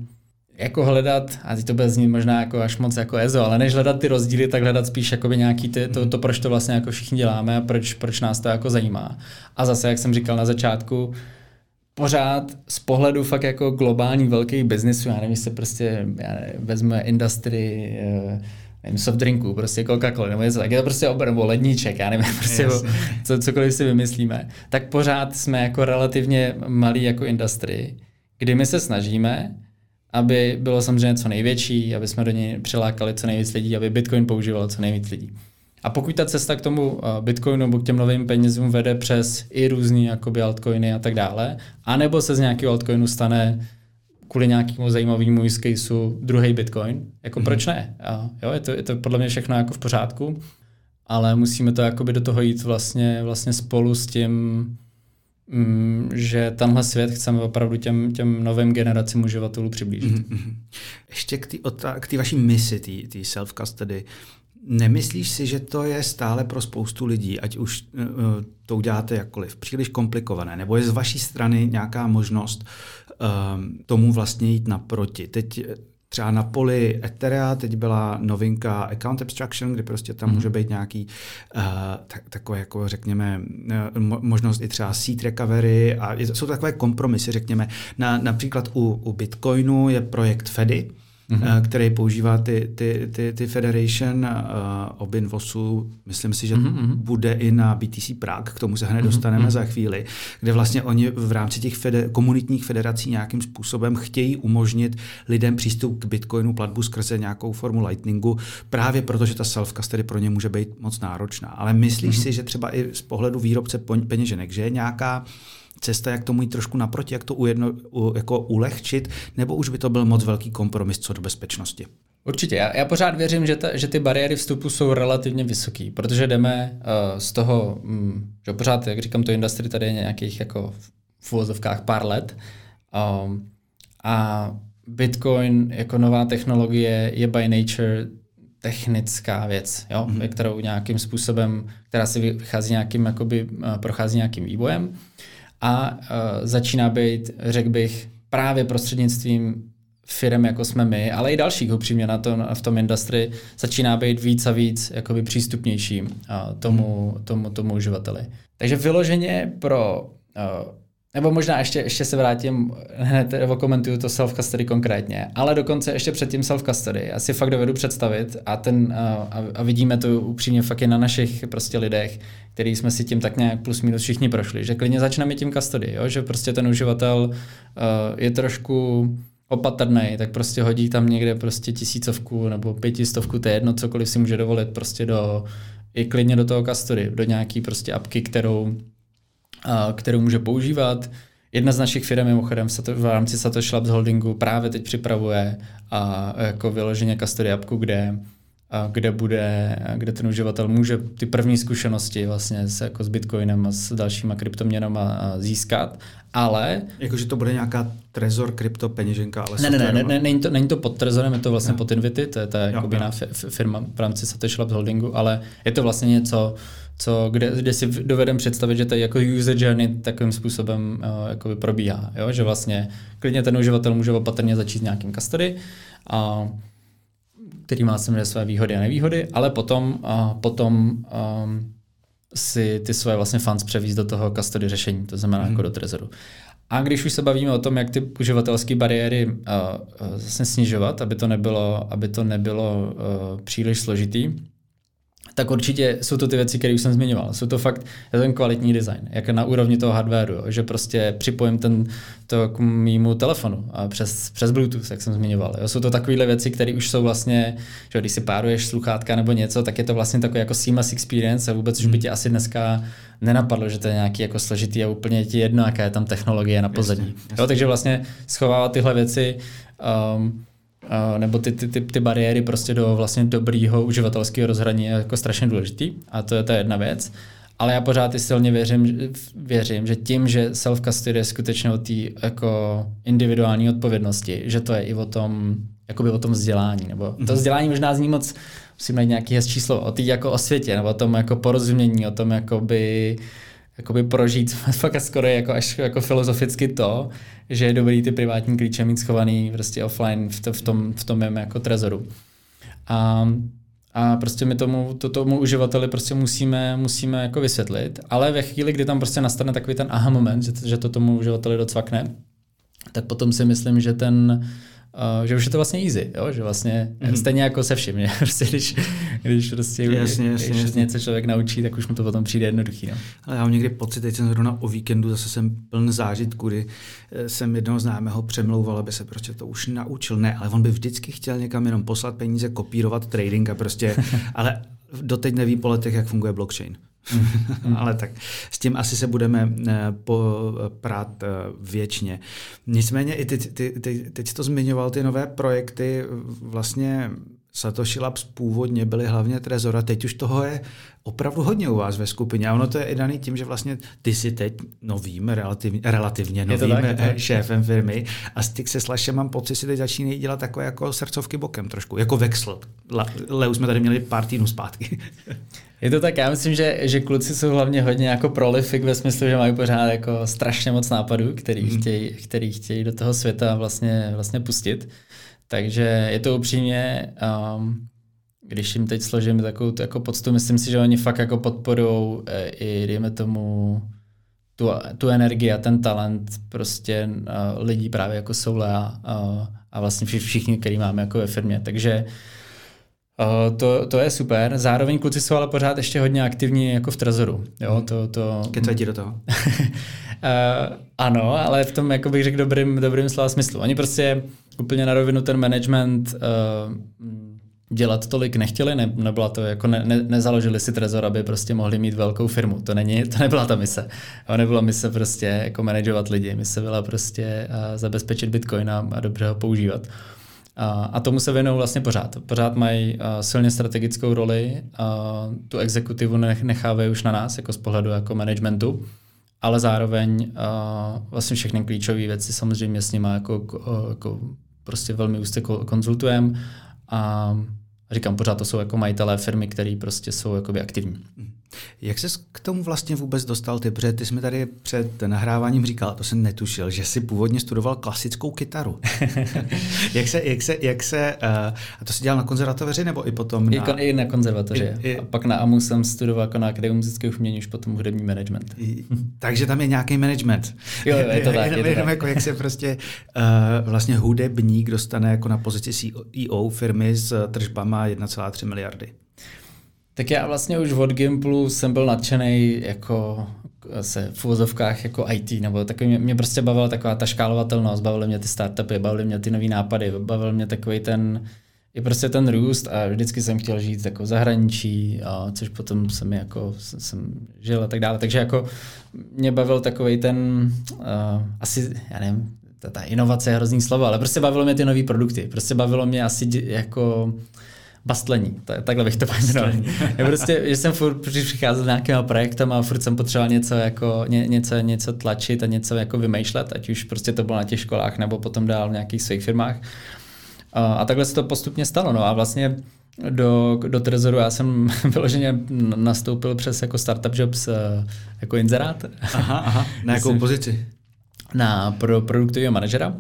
Speaker 2: jako hledat, a teď to bude znít možná jako až moc jako EZO, ale než hledat ty rozdíly, tak hledat spíš jakoby nějaký ty, to, to, proč to vlastně jako všichni děláme a proč, proč nás to jako zajímá. A zase, jak jsem říkal na začátku, pořád z pohledu fakt jako globální velkých biznisů, já nevím, jestli prostě já nevím, vezme industry, eh, nevím, soft drinků, prostě Coca-Cola nebo něco tak, je to prostě obor, nebo ledníček, já nevím, prostě o, co, cokoliv si vymyslíme, tak pořád jsme jako relativně malý jako industry, kdy my se snažíme aby bylo samozřejmě co největší, aby jsme do něj přilákali co nejvíc lidí, aby Bitcoin používal co nejvíc lidí. A pokud ta cesta k tomu eh, Bitcoinu nebo k těm novým penězům vede přes i různý jakoby altcoiny a tak dále, anebo se z nějakého altcoinu stane kvůli nějakému zajímavému use caseu druhý Bitcoin, jako mm-hmm. proč ne? A jo, je to, je to podle mě všechno jako v pořádku, ale musíme to jakoby do toho jít vlastně, vlastně spolu s tím, že tenhle svět chceme opravdu těm, těm novým generacím uživatelů přiblížit. Mm-hmm.
Speaker 3: Ještě k té vaší misi, té self-custody, Nemyslíš si, že to je stále pro spoustu lidí, ať už uh, to uděláte jakkoliv, příliš komplikované, nebo je z vaší strany nějaká možnost uh, tomu vlastně jít naproti? Teď třeba na poli Etherea teď byla novinka Account Abstraction, kdy prostě tam mm. může být nějaký uh, tak, takové, jako řekněme, uh, možnost i třeba seed recovery a jsou to takové kompromisy, řekněme. Na, například u, u Bitcoinu je projekt Fedy, mm-hmm. který používá ty, ty, ty, ty Federation uh, Obinvosu. Myslím si, že mm-hmm. bude i na BTC Prague, k tomu se hned mm-hmm. dostaneme mm-hmm. za chvíli, kde vlastně oni v rámci těch feder, komunitních federací nějakým způsobem chtějí umožnit lidem přístup k Bitcoinu, platbu skrze nějakou formu Lightningu, právě protože ta self-custody pro ně může být moc náročná. Ale myslíš mm-hmm. si, že třeba i z pohledu výrobce peněženek, že je nějaká cesta, jak tomu jít trošku naproti, jak to ujedno, u, jako ulehčit, nebo už by to byl moc velký kompromis co do bezpečnosti?
Speaker 2: Určitě. Já, já pořád věřím, že, ta, že ty bariéry vstupu jsou relativně vysoké, protože jdeme uh, z toho, um, že pořád, jak říkám, to industry tady je nějakých jako v uvozovkách pár let um, a Bitcoin jako nová technologie je by nature technická věc, jo, mm-hmm. kterou nějakým způsobem, která si vychází nějakým, jakoby, eh, prochází nějakým vývojem a uh, začíná být, řekl bych, právě prostřednictvím firm, jako jsme my, ale i dalších upřímně na to, v tom industry, začíná být víc a víc jakoby přístupnější uh, tomu, hmm. tomu, tomu uživateli. Takže vyloženě pro uh, nebo možná ještě, ještě se vrátím, hned komentuju to self-custody konkrétně, ale dokonce ještě před tím self-custody. Já si fakt dovedu představit a, ten, a, a vidíme to upřímně fakt i na našich prostě lidech, který jsme si tím tak nějak plus minus všichni prošli, že klidně začneme tím custody, jo? že prostě ten uživatel uh, je trošku opatrný, tak prostě hodí tam někde prostě tisícovku nebo pětistovku, to je jedno, cokoliv si může dovolit prostě do, i klidně do toho custody, do nějaký prostě apky, kterou kterou může používat. Jedna z našich firm mimochodem v rámci Satoshi Labs Holdingu právě teď připravuje a jako vyloženě custody appku, kde kde, bude, kde ten uživatel může ty první zkušenosti vlastně s, jako s Bitcoinem a s dalšíma kryptoměnama získat, ale...
Speaker 3: Jakože to bude nějaká trezor kryptopeněženka, ale
Speaker 2: ne, ne, ne, ne, ne, není, to, není to pod trezorem, je to vlastně no. pod Invity, to je ta jako jiná firma v rámci Satoshi Labs Holdingu, ale je to vlastně něco, co, kde, kde si dovedem představit, že to jako user journey takovým způsobem uh, jakoby probíhá. Jo? Že vlastně klidně ten uživatel může opatrně začít s nějakým custody, a, který má samozřejmě své výhody a nevýhody, ale potom, uh, potom um, si ty svoje vlastně funds převízt do toho custody řešení, to znamená mm. jako do Trezoru. A když už se bavíme o tom, jak ty uživatelské bariéry uh, uh, zase snižovat, aby to nebylo, aby to nebylo uh, příliš složitý, tak určitě jsou to ty věci, které už jsem zmiňoval. Jsou to fakt je ten kvalitní design, jak na úrovni toho hardwareu, jo, že prostě připojím ten, to k mýmu telefonu a přes, přes Bluetooth, jak jsem zmiňoval. Jo. Jsou to takovéhle věci, které už jsou vlastně, že když si páruješ sluchátka nebo něco, tak je to vlastně takový jako seamless experience a vůbec už by hmm. tě asi dneska nenapadlo, že to je nějaký jako složitý a úplně ti jedno, jaká je tam technologie na pozadí. Jasně, jasně. Jo, takže vlastně schovávat tyhle věci um, nebo ty, ty, ty, ty bariéry prostě do vlastně dobrýho uživatelského rozhraní je jako strašně důležitý a to je ta jedna věc. Ale já pořád i silně věřím, věřím, že tím, že self-custody je skutečně o té jako individuální odpovědnosti, že to je i o tom, jakoby o tom vzdělání. Nebo to vzdělání možná zní moc, musím najít nějaký hezčí slovo, o té jako osvětě, nebo o tom jako porozumění, o tom jakoby jakoby prožít fakt skoro jako až jako filozoficky to, že je dobrý ty privátní klíče mít schovaný prostě offline v, to, v tom, v tom mém jako trezoru. A, a prostě my tomu, to, tomu uživateli prostě musíme, musíme jako vysvětlit, ale ve chvíli, kdy tam prostě nastane takový ten aha moment, že, že to tomu uživateli docvakne, tak potom si myslím, že ten Uh, že už je to vlastně easy, jo? že vlastně mm-hmm. stejně jako se vším, prostě když, když prostě jasně, jasně, když jasně. něco člověk naučí, tak už mu to potom přijde jednoduchý. No.
Speaker 3: Ale já mám někdy pocit, teď jsem zrovna o víkendu, zase jsem pln zážitku, kdy eh, jsem jednoho známého přemlouval, aby se prostě to už naučil. Ne, ale on by vždycky chtěl někam jenom poslat peníze, kopírovat trading a prostě, ale doteď neví po letech, jak funguje blockchain. Ale tak s tím asi se budeme eh, prát eh, věčně. Nicméně i ty, ty, teď to zmiňoval, ty nové projekty, vlastně Satoshi Labs původně byly hlavně Trezora, teď už toho je opravdu hodně u vás ve skupině. A ono to je i daný tím, že vlastně ty si teď novým, relativně, relativně novým tak, tak, šéfem firmy a styk se Slashem mám pocit, si teď začínají dělat takové jako srdcovky bokem trošku, jako Vexl. Le, už jsme tady měli pár týdnů zpátky.
Speaker 2: Je to tak, já myslím, že, že kluci jsou hlavně hodně jako prolific ve smyslu, že mají pořád jako strašně moc nápadů, který, mm. chtějí, který chtějí do toho světa vlastně, vlastně pustit. Takže je to upřímně, um, když jim teď složím takovou jako poctu, myslím si, že oni fakt jako podporují e, i, dejme tomu, tu, tu energii a ten talent prostě uh, lidí právě jako jsou Lea uh, a vlastně všichni, který máme jako ve firmě. Takže Uh, to, to je super. Zároveň kluci jsou ale pořád ještě hodně aktivní jako v Trezoru. Jo,
Speaker 3: to, to... Kecají do toho? uh,
Speaker 2: ano, ale v tom, jako bych řekl, dobrým, dobrým slova smyslu. Oni prostě úplně na rovinu ten management uh, dělat tolik nechtěli, ne, nebyla to jako ne, ne, nezaložili si Trezor, aby prostě mohli mít velkou firmu. To, není, to nebyla ta mise. To nebyla mise prostě jako manažovat lidi. Mise byla prostě uh, zabezpečit Bitcoin a, a dobře ho používat. A, a tomu se věnují vlastně pořád. Pořád mají uh, silně strategickou roli, tu exekutivu nechávají už na nás, jako z pohledu jako managementu, ale zároveň vlastně všechny klíčové věci samozřejmě s nimi jako, jako prostě velmi úzce konzultujeme a říkám, pořád to jsou jako majitelé firmy, které prostě jsou jakoby aktivní. Mhm.
Speaker 3: Jak jsi k tomu vlastně vůbec dostal ty? Protože ty jsi mi tady před nahráváním říkal, to jsem netušil, že jsi původně studoval klasickou kytaru. jak se, jak se, jak se uh, a to jsi dělal na konzervatoři nebo i potom
Speaker 2: na... I, i na konzervatoři. I, i, a pak na AMU jsem studoval jako na Akademii muzických umění, už potom hudební management.
Speaker 3: I, takže tam je nějaký management.
Speaker 2: Jo, jo, je to tak.
Speaker 3: Je to tak. Jako, jak se prostě uh, vlastně hudebník dostane jako na pozici CEO firmy s tržbama 1,3 miliardy.
Speaker 2: Tak já vlastně už od Gimplu jsem byl nadšený jako se v uvozovkách jako IT, nebo takový, mě, mě prostě bavila taková ta škálovatelnost, bavily mě ty startupy, bavily mě ty nové nápady, bavil mě takový ten, i prostě ten růst a vždycky jsem chtěl žít jako v zahraničí, a což potom jsem jako jsem žil a tak dále. Takže jako mě bavil takový ten, uh, asi, já nevím, ta, ta inovace je hrozný slovo, ale prostě bavilo mě ty nové produkty. Prostě bavilo mě asi jako bastlení, takhle bych to pojmenoval. Já prostě, že jsem furt přicházel s nějakýma projektem a furt jsem potřeboval něco, jako, ně, něco, něco tlačit a něco jako vymýšlet, ať už prostě to bylo na těch školách nebo potom dál v nějakých svých firmách. A, a takhle se to postupně stalo. No a vlastně do, do Trezoru já jsem vyloženě nastoupil přes jako Startup Jobs eh, jako inzerát.
Speaker 3: Aha, aha. Na jakou pozici?
Speaker 2: Na pro produktového manažera.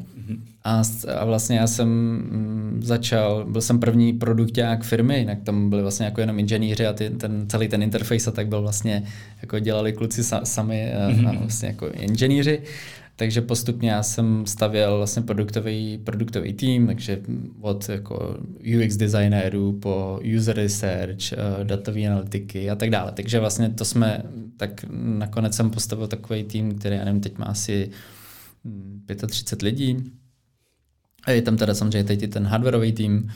Speaker 2: A, a vlastně já jsem mm, začal, byl jsem první produkták firmy, jinak tam byli vlastně jako jenom inženýři a ty, ten, celý ten interface a tak byl vlastně, jako dělali kluci sa, sami mm-hmm. a vlastně jako inženýři. Takže postupně já jsem stavěl vlastně produktový, produktový tým, takže od jako UX designérů po user research, uh, datové analytiky a tak dále. Takže vlastně to jsme, tak nakonec jsem postavil takový tým, který, já nevím, teď má asi 35 hm, lidí. Je tam teda samozřejmě teď ten hardwareový tým.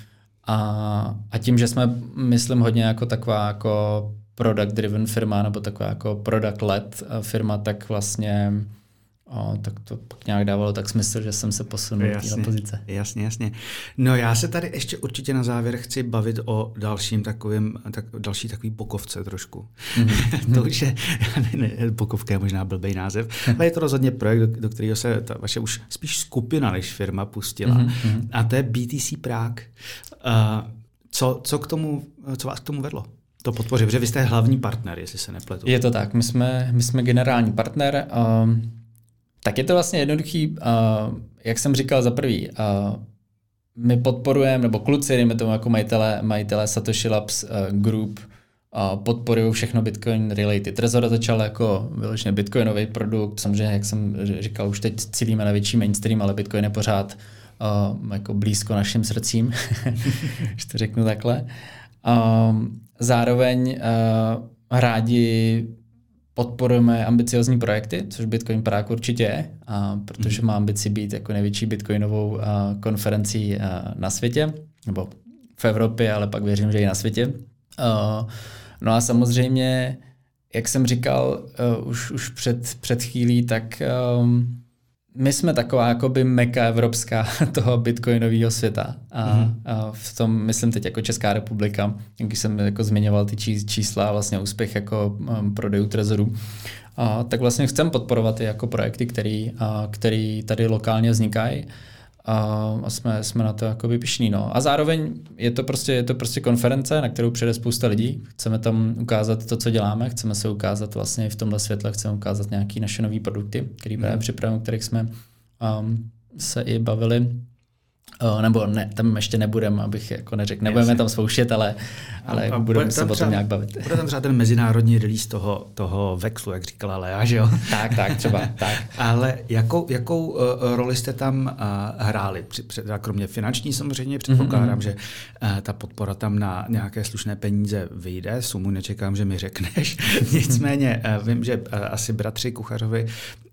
Speaker 2: A, a tím, že jsme, myslím, hodně jako taková jako product driven firma nebo taková jako product led firma, tak vlastně a tak to pak nějak dávalo tak smysl, že jsem se posunul jasně, do pozice.
Speaker 3: Jasně, jasně. No já se tady ještě určitě na závěr chci bavit o dalším takovým, tak, další takový bokovce trošku. Mm-hmm. to už je, ne, ne, bokovka je možná blbý název, ale je to rozhodně projekt, do, do kterého se ta vaše už spíš skupina než firma pustila. Mm-hmm. A to je BTC Prague. Uh, co, co, k tomu, co vás k tomu vedlo? to podpořit, protože vy jste hlavní partner, jestli se nepletu.
Speaker 2: Je to tak, my jsme, my jsme generální partner. Um, tak je to vlastně jednoduchý, uh, jak jsem říkal za prvý, uh, my podporujeme, nebo kluci, dejme tomu jako majitele, majitele Satoshi Labs uh, Group, uh, podporují všechno Bitcoin related. Trezor začal jako vyloženě Bitcoinový produkt, samozřejmě, jak jsem říkal, už teď cílíme na větší mainstream, ale Bitcoin je pořád uh, jako blízko našim srdcím, když to řeknu takhle. Um, zároveň uh, rádi podporujeme ambiciozní projekty, což Bitcoin Prague určitě je, a protože mm. má ambici být jako největší bitcoinovou a, konferencí a, na světě, nebo v Evropě, ale pak věřím, že i na světě. A, no a samozřejmě, jak jsem říkal uh, už, už před, před chvílí, tak um, my jsme taková jakoby meka evropská toho bitcoinového světa. A, mm-hmm. a v tom, myslím teď jako Česká republika, když jsem jako zmiňoval ty čísla, vlastně úspěch jako um, prodejů trezoru, a, tak vlastně chcem podporovat i jako projekty, který, a, který tady lokálně vznikají a jsme, jsme na to jako pišní. No. A zároveň je to, prostě, je to prostě konference, na kterou přijde spousta lidí. Chceme tam ukázat to, co děláme, chceme se ukázat vlastně v tomhle světle, chceme ukázat nějaké naše nové produkty, které právě mm. připravujeme, o kterých jsme um, se i bavili. O, nebo ne, tam ještě nebudeme, abych jako neřekl, nebudeme Jasně. tam spouštět, ale, ale a, a budeme se o tom nějak bavit.
Speaker 3: Bude tam třeba ten mezinárodní release toho, toho Vexlu, jak říkala Lea, že jo?
Speaker 2: Tak, tak, třeba, tak.
Speaker 3: ale jakou, jakou uh, roli jste tam uh, hráli? Při, při, kromě finanční samozřejmě předpokládám, mm-hmm. že uh, ta podpora tam na nějaké slušné peníze vyjde, sumu nečekám, že mi řekneš. Nicméně uh, vím, že uh, asi bratři Kuchařovi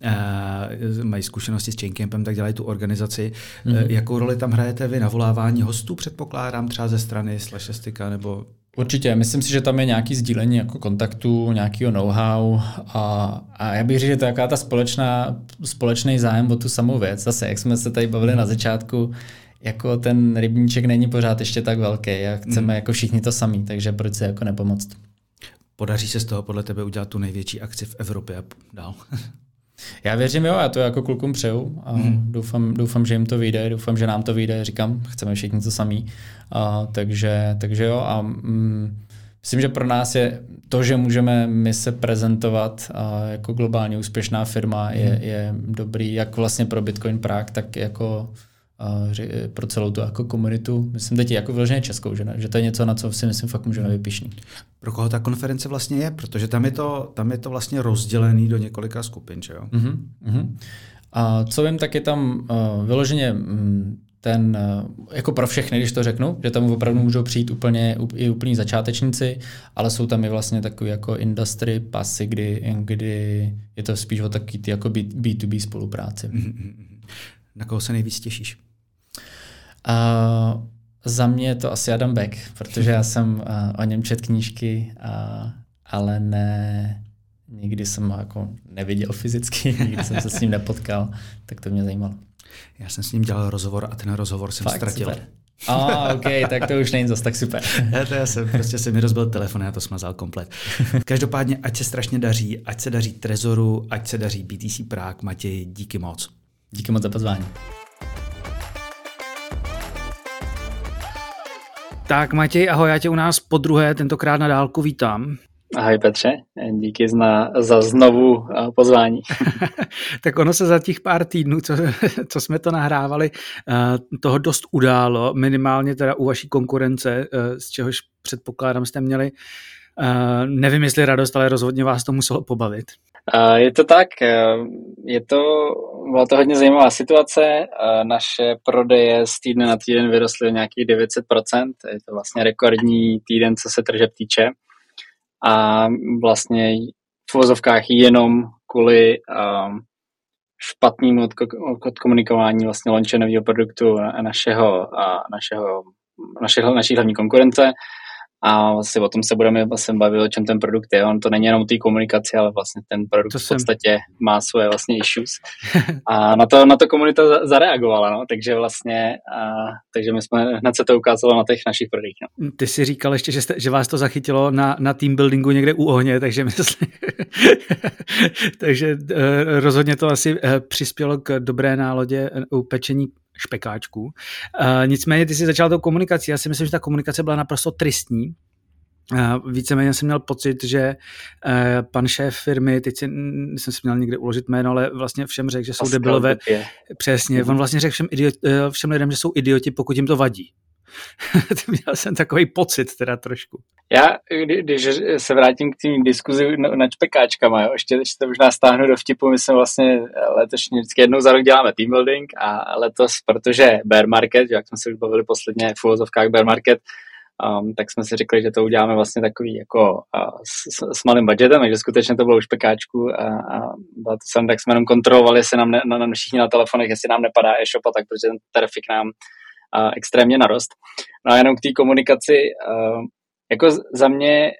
Speaker 3: uh, mají zkušenosti s Chaincampem, tak dělají tu organizaci. Mm-hmm. Jakou roli tam hrajete vy? Navolávání hostů předpokládám třeba ze strany Slashestika nebo
Speaker 2: Určitě, myslím si, že tam je nějaký sdílení jako kontaktu, nějakého know-how a, a já bych řekl, že to je taková ta společná, společný zájem o tu samou věc. Zase, jak jsme se tady bavili na začátku, jako ten rybníček není pořád ještě tak velký a chceme mm. jako všichni to samý, takže proč se jako nepomoct?
Speaker 3: Podaří se z toho podle tebe udělat tu největší akci v Evropě a dál?
Speaker 2: Já věřím, jo, já to jako klukům přeju a hmm. doufám, doufám, že jim to vyjde, doufám, že nám to vyjde, říkám, chceme všichni to samý, a, takže, takže jo a mm, myslím, že pro nás je to, že můžeme my se prezentovat a, jako globálně úspěšná firma hmm. je, je dobrý jak vlastně pro Bitcoin Prague, tak jako pro celou tu jako komunitu. Myslím teď jako vyloženě českou, že, ne? že to je něco, na co si myslím fakt můžeme vypišní.
Speaker 1: Pro koho ta konference vlastně je? Protože tam je to, tam je to vlastně rozdělený do několika skupin, že jo? Uh-huh,
Speaker 2: uh-huh. A co vím, tak je tam uh, vyloženě um, ten, uh, jako pro všechny, když to řeknu, že tam opravdu můžou přijít úplně i úplní začátečníci, ale jsou tam i vlastně takový jako industry pasy, kdy, kdy je to spíš o takový ty jako B2B spolupráci. Uh-huh.
Speaker 1: Na koho se nejvíc těšíš?
Speaker 2: Uh, za mě je to asi Adam Beck, protože já jsem uh, o něm čet knížky, uh, ale ne, nikdy jsem ho jako neviděl fyzicky, nikdy jsem se s ním nepotkal, tak to mě zajímalo.
Speaker 1: Já jsem s ním dělal rozhovor a ten rozhovor jsem Fakt, ztratil. Super.
Speaker 2: A, oh, OK, tak to už není zase tak super.
Speaker 1: já, to já jsem, prostě se mi rozbil telefon a já to smazal komplet. Každopádně, ať se strašně daří, ať se daří Trezoru, ať se daří BTC Prague, Matěj, díky moc.
Speaker 2: Díky moc za pozvání.
Speaker 1: Tak Matěj, ahoj, já tě u nás po druhé, tentokrát na dálku vítám.
Speaker 4: Ahoj Petře, díky za, za znovu eh, pozvání.
Speaker 1: tak ono se za těch pár týdnů, co, co jsme to nahrávali, eh, toho dost událo, minimálně teda u vaší konkurence, eh, z čehož předpokládám jste měli, nevím jestli radost, ale rozhodně vás to muselo pobavit.
Speaker 4: Je to tak, je to, byla to hodně zajímavá situace, naše prodeje z týdne na týden vyrostly o nějakých 900%, je to vlastně rekordní týden, co se tržeb týče. A vlastně v vozovkách jenom kvůli špatnému odkomunikování vlastně launche nového produktu našeho, našeho, našeho, naší hlavní konkurence a vlastně o tom se budeme vlastně bavit, o čem ten produkt je. On to není jenom té komunikaci, ale vlastně ten produkt to v podstatě jsem... má svoje vlastně issues. A na to, na to komunita zareagovala, no, takže vlastně, a, takže my jsme, hned se to ukázalo na těch našich prodejích. No.
Speaker 1: Ty si říkal ještě, že, jste, že vás to zachytilo na, na team buildingu někde u ohně, takže myslím, takže eh, rozhodně to asi eh, přispělo k dobré náladě u pečení špekáčků. Uh, nicméně ty jsi začal tou komunikací. Já si myslím, že ta komunikace byla naprosto tristní. Uh, víceméně jsem měl pocit, že uh, pan šéf firmy, teď si, jsem si měl někde uložit jméno, ale vlastně všem řekl, že jsou Pascal debilové. Přesně, on vlastně řekl všem, idiot, všem lidem, že jsou idioti, pokud jim to vadí. Měl jsem takový pocit teda trošku.
Speaker 4: Já, když se vrátím k tím diskuzi nad špekáčkama, jo, ještě, ještě to možná stáhnu do vtipu, my jsme vlastně letošní vždycky jednou za rok děláme team building a letos, protože bear market, jak jsme se už bavili posledně v uvozovkách bear market, um, tak jsme si řekli, že to uděláme vlastně takový jako uh, s, s, malým budgetem, takže skutečně to bylo už špekáčku a, a bylo to sem, tak jsme jenom kontrolovali, jestli nám ne, na, na, všichni na telefonech, jestli nám nepadá e-shop a tak, protože ten trafik nám uh, extrémně narost. No a jenom k té komunikaci, uh, jako za mě,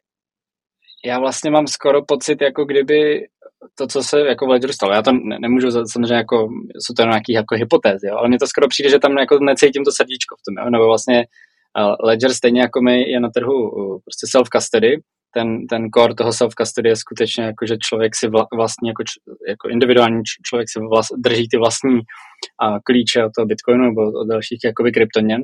Speaker 4: já vlastně mám skoro pocit, jako kdyby to, co se jako v Ledgeru stalo, já to ne, nemůžu samozřejmě jako, jsou to nějaké jako hypotézy, jo, ale mně to skoro přijde, že tam jako necítím to srdíčko v tom, jo, nebo vlastně uh, Ledger stejně jako my je na trhu uh, prostě self-custody, ten, ten core toho self-custody je skutečně jako, že člověk si vla, vlastní, jako, jako individuální člověk si vlast, drží ty vlastní a, klíče od toho Bitcoinu nebo od dalších jakoby kryptoměn.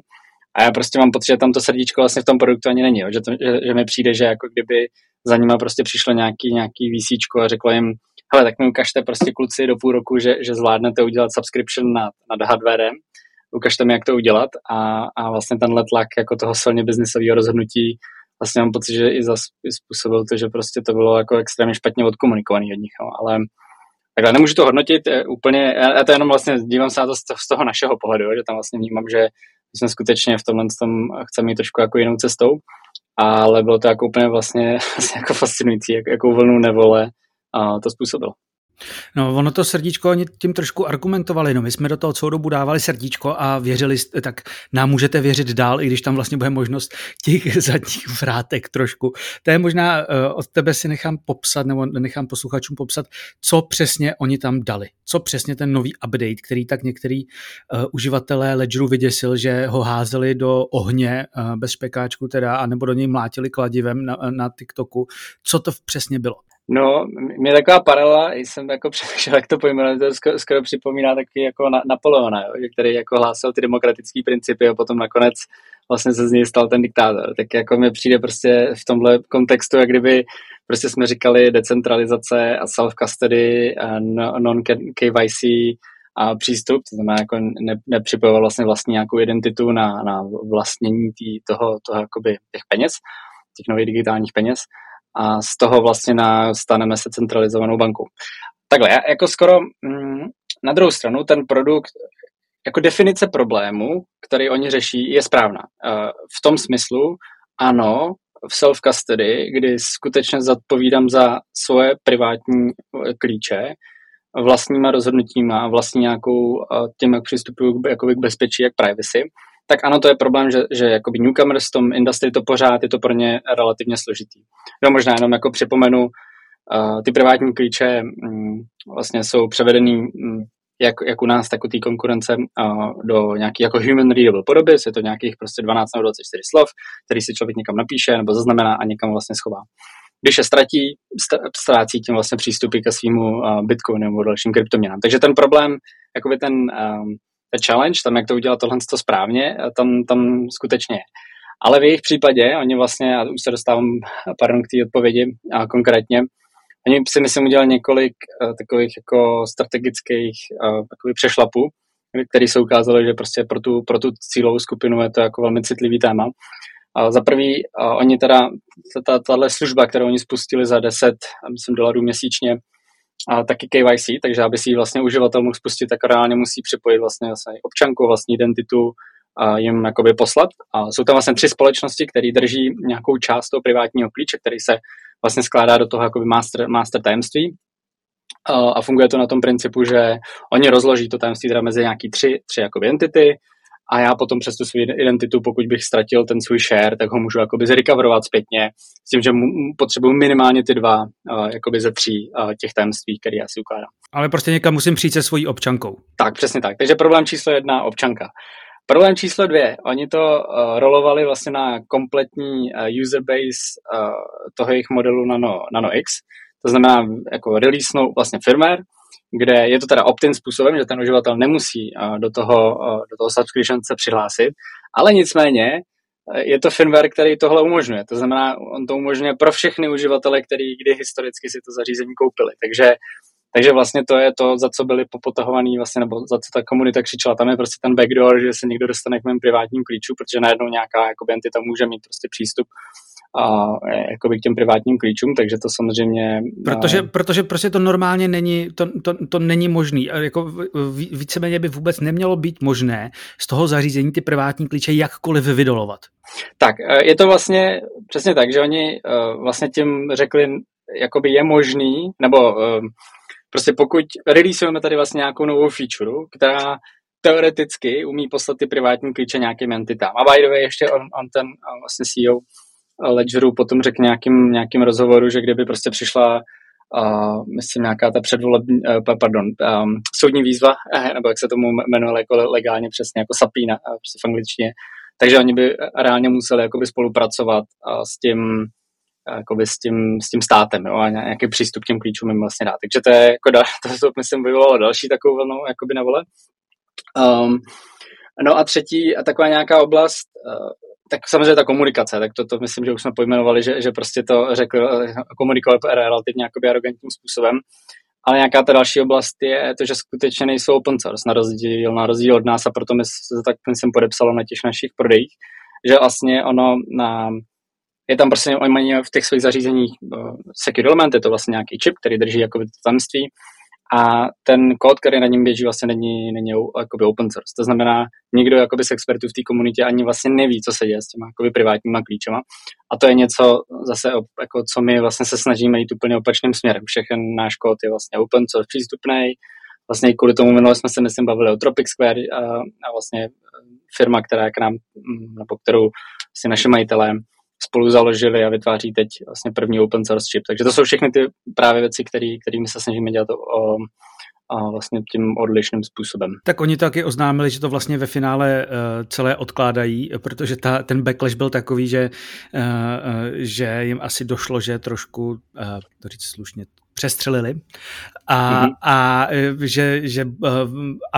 Speaker 4: A já prostě mám pocit, že tam to srdíčko vlastně v tom produktu ani není, jo? Že, to, že, že mi přijde, že jako kdyby za nima prostě přišlo nějaký, nějaký VCčko a řeklo jim, hele, tak mi ukažte prostě kluci do půl roku, že, že zvládnete udělat subscription nad, nad hardwarem, ukažte mi, jak to udělat a, a vlastně tenhle tlak jako toho silně biznisového rozhodnutí vlastně mám pocit, že i způsobil to, že prostě to bylo jako extrémně špatně odkomunikovaný od nich, no. ale takhle nemůžu to hodnotit eh, úplně, já to jenom vlastně dívám se na to z toho našeho pohledu, že tam vlastně vnímám, že jsme skutečně v tomhle tom chceme jít trošku jako jinou cestou, ale bylo to jako úplně vlastně, vlastně jako fascinující, jak, jakou vlnu nevole a to způsobilo.
Speaker 1: No, ono to srdíčko oni tím trošku argumentovali. No, my jsme do toho celou dobu dávali srdíčko a věřili, tak nám můžete věřit dál, i když tam vlastně bude možnost těch zadních vrátek trošku. To je možná uh, od tebe si nechám popsat, nebo nechám posluchačům popsat, co přesně oni tam dali. Co přesně ten nový update, který tak některý uh, uživatelé Ledgeru vyděsil, že ho házeli do ohně uh, bez špekáčku teda, anebo do něj mlátili kladivem na, na TikToku. Co to přesně bylo?
Speaker 4: No, mě taková paralela, jsem jako přemýšlel, jak to pojmenovat, to skoro, skoro připomíná taky jako na, Napoleona, jo, který jako hlásil ty demokratické principy a potom nakonec vlastně se z něj stal ten diktátor. Tak jako mi přijde prostě v tomhle kontextu, jak kdyby prostě jsme říkali decentralizace a self-custody, non-KYC a přístup, to znamená jako ne, nepřipojoval vlastně vlastní nějakou identitu na, na vlastnění tý, toho, toho jakoby těch peněz, těch nových digitálních peněz a z toho vlastně na, staneme se centralizovanou bankou. Takhle, jako skoro mm, na druhou stranu ten produkt, jako definice problému, který oni řeší, je správná. V tom smyslu, ano, v self-custody, kdy skutečně zodpovídám za svoje privátní eh, klíče, vlastníma rozhodnutíma a vlastní nějakou tím, jak přistupuju k, k bezpečí, jak privacy, tak ano, to je problém, že, že jakoby newcomers v tom industrii to pořád je to pro ně relativně složitý. No možná jenom jako připomenu, uh, ty privátní klíče um, vlastně jsou převedený um, jak, jak u nás, tak u té konkurence uh, do nějaký jako human readable podoby, je to nějakých prostě 12 nebo 24 slov, který si člověk někam napíše nebo zaznamená a někam vlastně schová. Když je ztratí, ztrácí tím vlastně přístupy ke svýmu uh, Bitcoinu nebo dalším kryptoměnám. Takže ten problém, jakoby ten um, ten challenge, tam jak to udělat tohle to správně, tam, tam skutečně je. Ale v jejich případě, oni vlastně, a už se dostávám pardon, k té odpovědi a konkrétně, oni si myslím udělali několik uh, takových jako strategických uh, takových přešlapů, který se ukázalo, že prostě pro tu, pro tu cílovou skupinu je to jako velmi citlivý téma. Uh, za prvý, uh, oni teda, tahle služba, kterou oni spustili za 10, myslím, dolarů měsíčně, a taky KYC, takže aby si ji vlastně uživatel mohl spustit, tak reálně musí připojit vlastně, vlastně občanku, vlastní identitu a jim jakoby poslat. A jsou tam vlastně tři společnosti, které drží nějakou část toho privátního klíče, který se vlastně skládá do toho jakoby master, master tajemství. A funguje to na tom principu, že oni rozloží to tajemství teda mezi nějaký tři, tři jakoby entity, a já potom přes tu svou identitu, pokud bych ztratil ten svůj share, tak ho můžu jakoby zrecoverovat zpětně s tím, že potřebuji minimálně ty dva uh, jakoby ze tří uh, těch tajemství, které já si ukládám.
Speaker 3: Ale prostě někam musím přijít se svojí občankou.
Speaker 4: Tak, přesně tak. Takže problém číslo jedna, občanka. Problém číslo dvě, oni to uh, rolovali vlastně na kompletní uh, user base uh, toho jejich modelu Nano, Nano X, to znamená jako release vlastně firmware, kde je to teda opt-in způsobem, že ten uživatel nemusí do toho, do toho subscription se přihlásit, ale nicméně e, je to firmware, který tohle umožňuje. To znamená, on to umožňuje pro všechny uživatele, kteří kdy historicky si to zařízení koupili. Takže, takže vlastně to je to, za co byli popotahovaný, vlastně, nebo za co ta komunita křičela. Tam je prostě ten backdoor, že se někdo dostane k mém privátním klíču, protože najednou nějaká jako entita může mít prostě přístup a jakoby k těm privátním klíčům, takže to samozřejmě...
Speaker 3: Protože, protože prostě to normálně není, to, to, to není možný. Jako víceméně by vůbec nemělo být možné z toho zařízení ty privátní klíče jakkoliv vydolovat.
Speaker 4: Tak, e, je to vlastně přesně tak, že oni e, vlastně tím řekli, jakoby je možný, nebo e, prostě pokud releaseujeme tady vlastně nějakou novou feature, která teoreticky umí poslat ty privátní klíče nějakým entitám. A by the way, ještě on, on ten vlastně CEO Ledgeru potom řekl nějakým, nějakým rozhovoru, že kdyby prostě přišla uh, myslím nějaká ta předvolební, uh, pardon, um, soudní výzva, uh, nebo jak se tomu jmenuje jako legálně přesně, jako sapína, uh, prostě v angličtině, takže oni by reálně museli jakoby spolupracovat uh, s tím, jakoby s tím, s tím státem jo, a nějaký přístup k těm klíčům jim vlastně dát. Takže to je, jako, to, to myslím vyvolalo další takovou vlnu jakoby na vole. Um, no a třetí, a taková nějaká oblast, uh, tak samozřejmě ta komunikace, tak to, to myslím, že už jsme pojmenovali, že, že prostě to řekl, komunikoval relativně jakoby arrogantním způsobem. Ale nějaká ta další oblast je to, že skutečně nejsou open source, na rozdíl, na rozdíl od nás a proto mi se tak jsem podepsalo na těch našich prodejích, že vlastně ono na, je tam prostě, oni mají v těch svých zařízeních uh, secure element, je to vlastně nějaký čip, který drží jako to tajemství a ten kód, který na něm běží, vlastně není, není jakoby open source. To znamená, nikdo jakoby z expertů v té komunitě ani vlastně neví, co se děje s těma jakoby privátníma klíčema. A to je něco zase, jako, co my vlastně se snažíme jít úplně opačným směrem. Všechen náš kód je vlastně open source přístupný. Vlastně kvůli tomu minule jsme se, myslím, bavili o Tropic Square a, a vlastně firma, která je k nám, nebo kterou si naše majitelé spolu založili a vytváří teď vlastně první open source chip. Takže to jsou všechny ty právě věci, který, kterými se snažíme dělat o, a vlastně tím odlišným způsobem.
Speaker 1: Tak oni taky oznámili, že to vlastně ve finále uh, celé odkládají, protože ta, ten backlash byl takový, že, uh, uh, že jim asi došlo, že trošku, uh, to říct slušně, přestřelili a, mm-hmm. a že, že uh,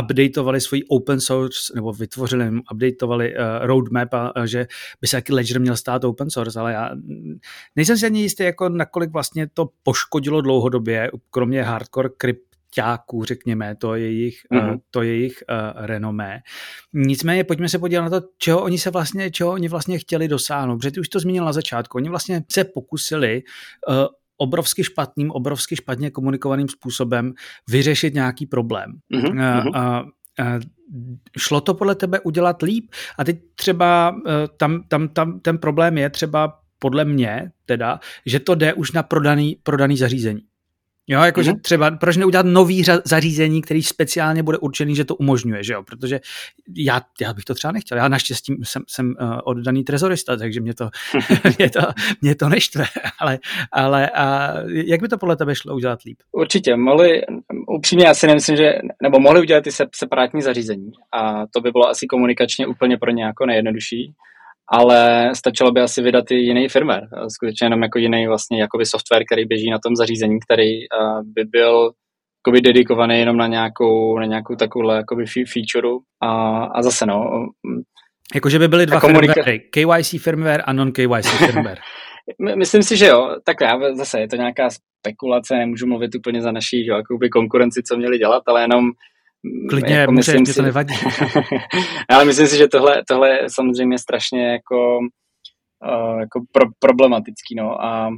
Speaker 1: updateovali svůj open source, nebo vytvořili, updateovali uh, roadmap a uh, že by se taky Ledger měl stát open source, ale já nejsem si ani jistý, jako nakolik vlastně to poškodilo dlouhodobě, kromě hardcore crypt ťáků, řekněme, to je jejich, mm-hmm. uh, to je jejich uh, renomé. Nicméně pojďme se podívat na to, čeho oni se vlastně, čeho oni vlastně chtěli dosáhnout, protože ty už to zmínil na začátku. Oni vlastně se pokusili uh, obrovsky špatným, obrovsky špatně komunikovaným způsobem vyřešit nějaký problém. Mm-hmm. Uh, uh, uh, šlo to podle tebe udělat líp? A teď třeba uh, tam, tam, tam ten problém je třeba podle mě teda, že to jde už na prodaný, prodaný zařízení. Jo, jakože mm-hmm. třeba, proč neudělat nový zařízení, který speciálně bude určený, že to umožňuje, že jo, protože já, já bych to třeba nechtěl, já naštěstí jsem, jsem uh, oddaný trezorista, takže mě to, mě to, mě to neštve, ale, ale a jak by to podle tebe šlo udělat líp?
Speaker 4: Určitě, mohli, upřímně já si nemyslím, že, nebo mohli udělat ty separátní zařízení a to by bylo asi komunikačně úplně pro ně jako nejjednodušší, ale stačilo by asi vydat i jiný firmware, skutečně jenom jako jiný vlastně jakoby software, který běží na tom zařízení, který uh, by byl jakoby dedikovaný jenom na nějakou, na nějakou takovouhle jakoby featureu a, a zase no.
Speaker 1: Jakože by byly dva komunika- firmware, KYC firmware a non-KYC firmware.
Speaker 4: Myslím si, že jo. Tak já zase je to nějaká spekulace, nemůžu mluvit úplně za naší že, konkurenci, co měli dělat, ale jenom
Speaker 1: Klidně, jako můžeš, mě to nevadí.
Speaker 4: ale myslím si, že tohle, tohle je samozřejmě strašně jako, uh, jako pro, problematický, no, a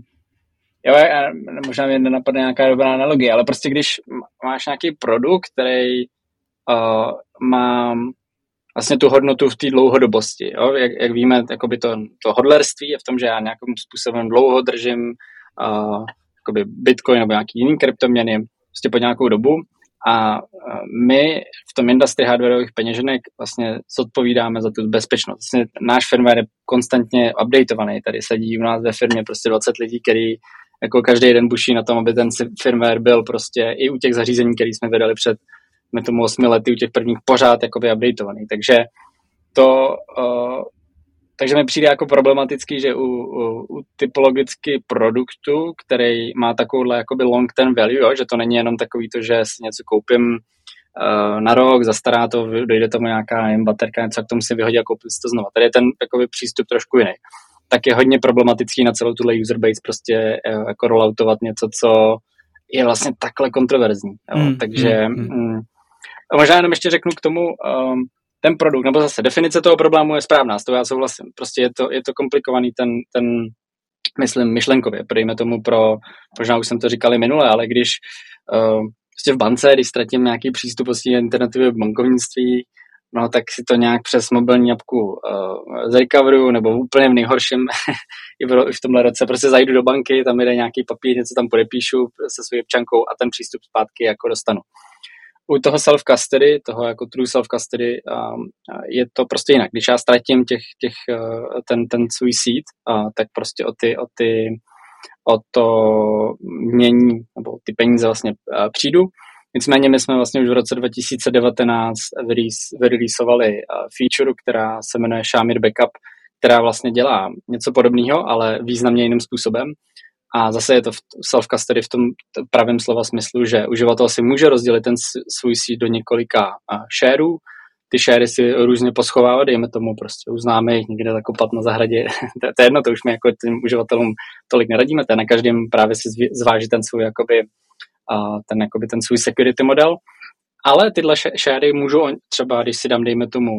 Speaker 4: jo, možná mě nenapadne nějaká dobrá analogie, ale prostě když máš nějaký produkt, který uh, má vlastně tu hodnotu v té dlouhodobosti, jo? Jak, jak víme, jakoby to, to hodlerství je v tom, že já nějakým způsobem dlouho držím uh, jakoby Bitcoin nebo nějaký jiný kryptoměny prostě po nějakou dobu a my v tom industry hardwareových peněženek vlastně zodpovídáme za tu bezpečnost. Vlastně náš firmware je konstantně updateovaný. Tady sedí u nás ve firmě prostě 20 lidí, který jako každý den buší na tom, aby ten firmware byl prostě i u těch zařízení, které jsme vydali před tomu 8 lety, u těch prvních pořád jakoby updateovaný. Takže to uh, takže mi přijde jako problematický, že u, u, u typologicky produktu, který má takovouhle jakoby long term value, jo, že to není jenom takový to, že si něco koupím uh, na rok, zastará to, dojde tomu nějaká jen baterka, něco k tomu si vyhodí a koupím si to znova. Tady je ten jakoby, přístup trošku jiný. Tak je hodně problematický na celou tuhle user base prostě uh, jako rolloutovat něco, co je vlastně takhle kontroverzní. Jo. Mm, Takže mm, mm. Mm, možná jenom ještě řeknu k tomu, um, ten produkt, nebo zase definice toho problému je správná, s tou já souhlasím. Prostě je to, je to komplikovaný ten, ten myslím, myšlenkově. Dejme tomu pro, možná už jsem to říkal i minule, ale když uh, prostě v bance, když ztratím nějaký přístup prostě internetového bankovnictví, no tak si to nějak přes mobilní apku uh, zrecoveru, nebo úplně v nejhorším i v, v tomhle roce prostě zajdu do banky, tam jde nějaký papír, něco tam podepíšu se svou občankou a ten přístup zpátky jako dostanu u toho self-custody, toho jako true self-custody, um, je to prostě jinak. Když já ztratím těch, těch, uh, ten, ten svůj seed, uh, tak prostě o ty, o ty o to mění, nebo ty peníze vlastně uh, přijdu. Nicméně my jsme vlastně už v roce 2019 vyreleasovali uh, feature, která se jmenuje Shamir Backup, která vlastně dělá něco podobného, ale významně jiným způsobem. A zase je to self-custody v tom pravém slova smyslu, že uživatel si může rozdělit ten svůj seed do několika shareů, ty share si různě poschovávat, dejme tomu prostě uznáme jich někde zakopat na zahradě, to, to je jedno, to už my jako tím uživatelům tolik neradíme, to na každém právě si zváží ten svůj jakoby, ten, jakoby ten svůj security model, ale tyhle share můžu třeba, když si dám, dejme tomu,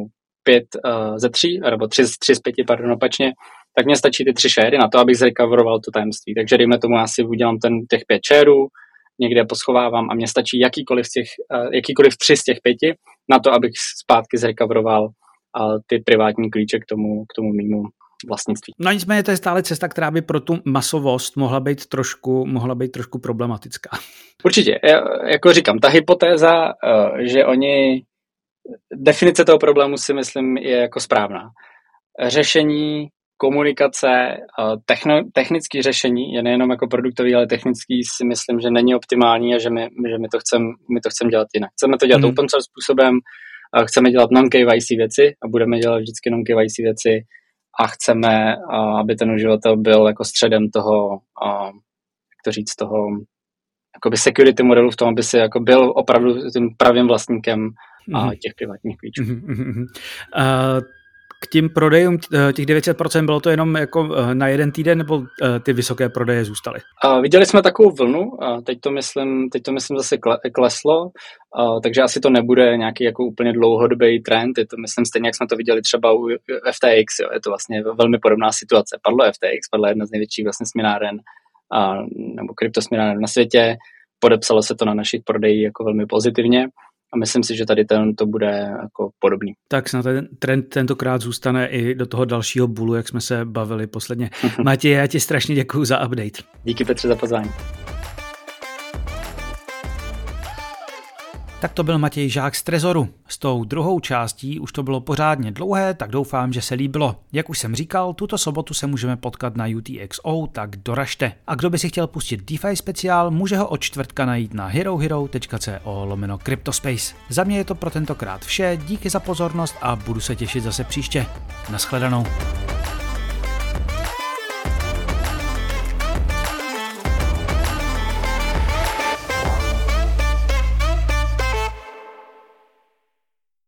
Speaker 4: pět uh, ze tří, nebo tři, tři z pěti, pardon, opačně, tak mě stačí ty tři šéry na to, abych zrecoveroval to tajemství. Takže dejme tomu, já si udělám ten, těch pět šérů, někde poschovávám a mě stačí jakýkoliv, z těch, uh, jakýkoliv tři z těch pěti na to, abych zpátky zrecoveroval uh, ty privátní klíče k tomu, k tomu mýmu vlastnictví.
Speaker 1: No nicméně to je stále cesta, která by pro tu masovost mohla být trošku, mohla být trošku problematická.
Speaker 4: Určitě. Jako říkám, ta hypotéza, že oni definice toho problému si myslím je jako správná. Řešení komunikace, techno, technické řešení, je nejenom jako produktový, ale technický si myslím, že není optimální a že my, že my to chceme my to chcem dělat jinak. Chceme to dělat mm. open source způsobem, chceme dělat non-KYC věci a budeme dělat vždycky non-KYC věci a chceme, aby ten uživatel byl jako středem toho, jak to říct, toho jakoby security modelu v tom, aby si jako byl opravdu tím pravým vlastníkem mm. těch privátních klíčů.
Speaker 1: Uh, k tím prodejům eh, těch 900% bylo to jenom jako eh, na jeden týden, nebo eh, ty vysoké prodeje zůstaly?
Speaker 4: Viděli jsme takovou vlnu, uh, teď, to myslím, teď to myslím zase kleslo, takže asi to nebude nějaký jako úplně dlouhodobý trend, je to myslím stejně, jak jsme to viděli třeba u FTX, jo, je to vlastně velmi podobná situace. Padlo FTX, padla jedna z největších vlastně směnáren, uh, nebo kryptosměnáren na světě, podepsalo se to na našich prodejích jako velmi pozitivně a myslím si, že tady ten to bude jako podobný.
Speaker 1: Tak snad ten trend tentokrát zůstane i do toho dalšího bulu, jak jsme se bavili posledně. Matěj, já ti strašně děkuji za update.
Speaker 4: Díky Petře za pozvání.
Speaker 1: Tak to byl Matěj Žák z Trezoru. S tou druhou částí už to bylo pořádně dlouhé, tak doufám, že se líbilo. Jak už jsem říkal, tuto sobotu se můžeme potkat na UTXO, tak doražte. A kdo by si chtěl pustit DeFi speciál, může ho od čtvrtka najít na herohero.co lomeno Cryptospace. Za mě je to pro tentokrát vše, díky za pozornost a budu se těšit zase příště. Naschledanou.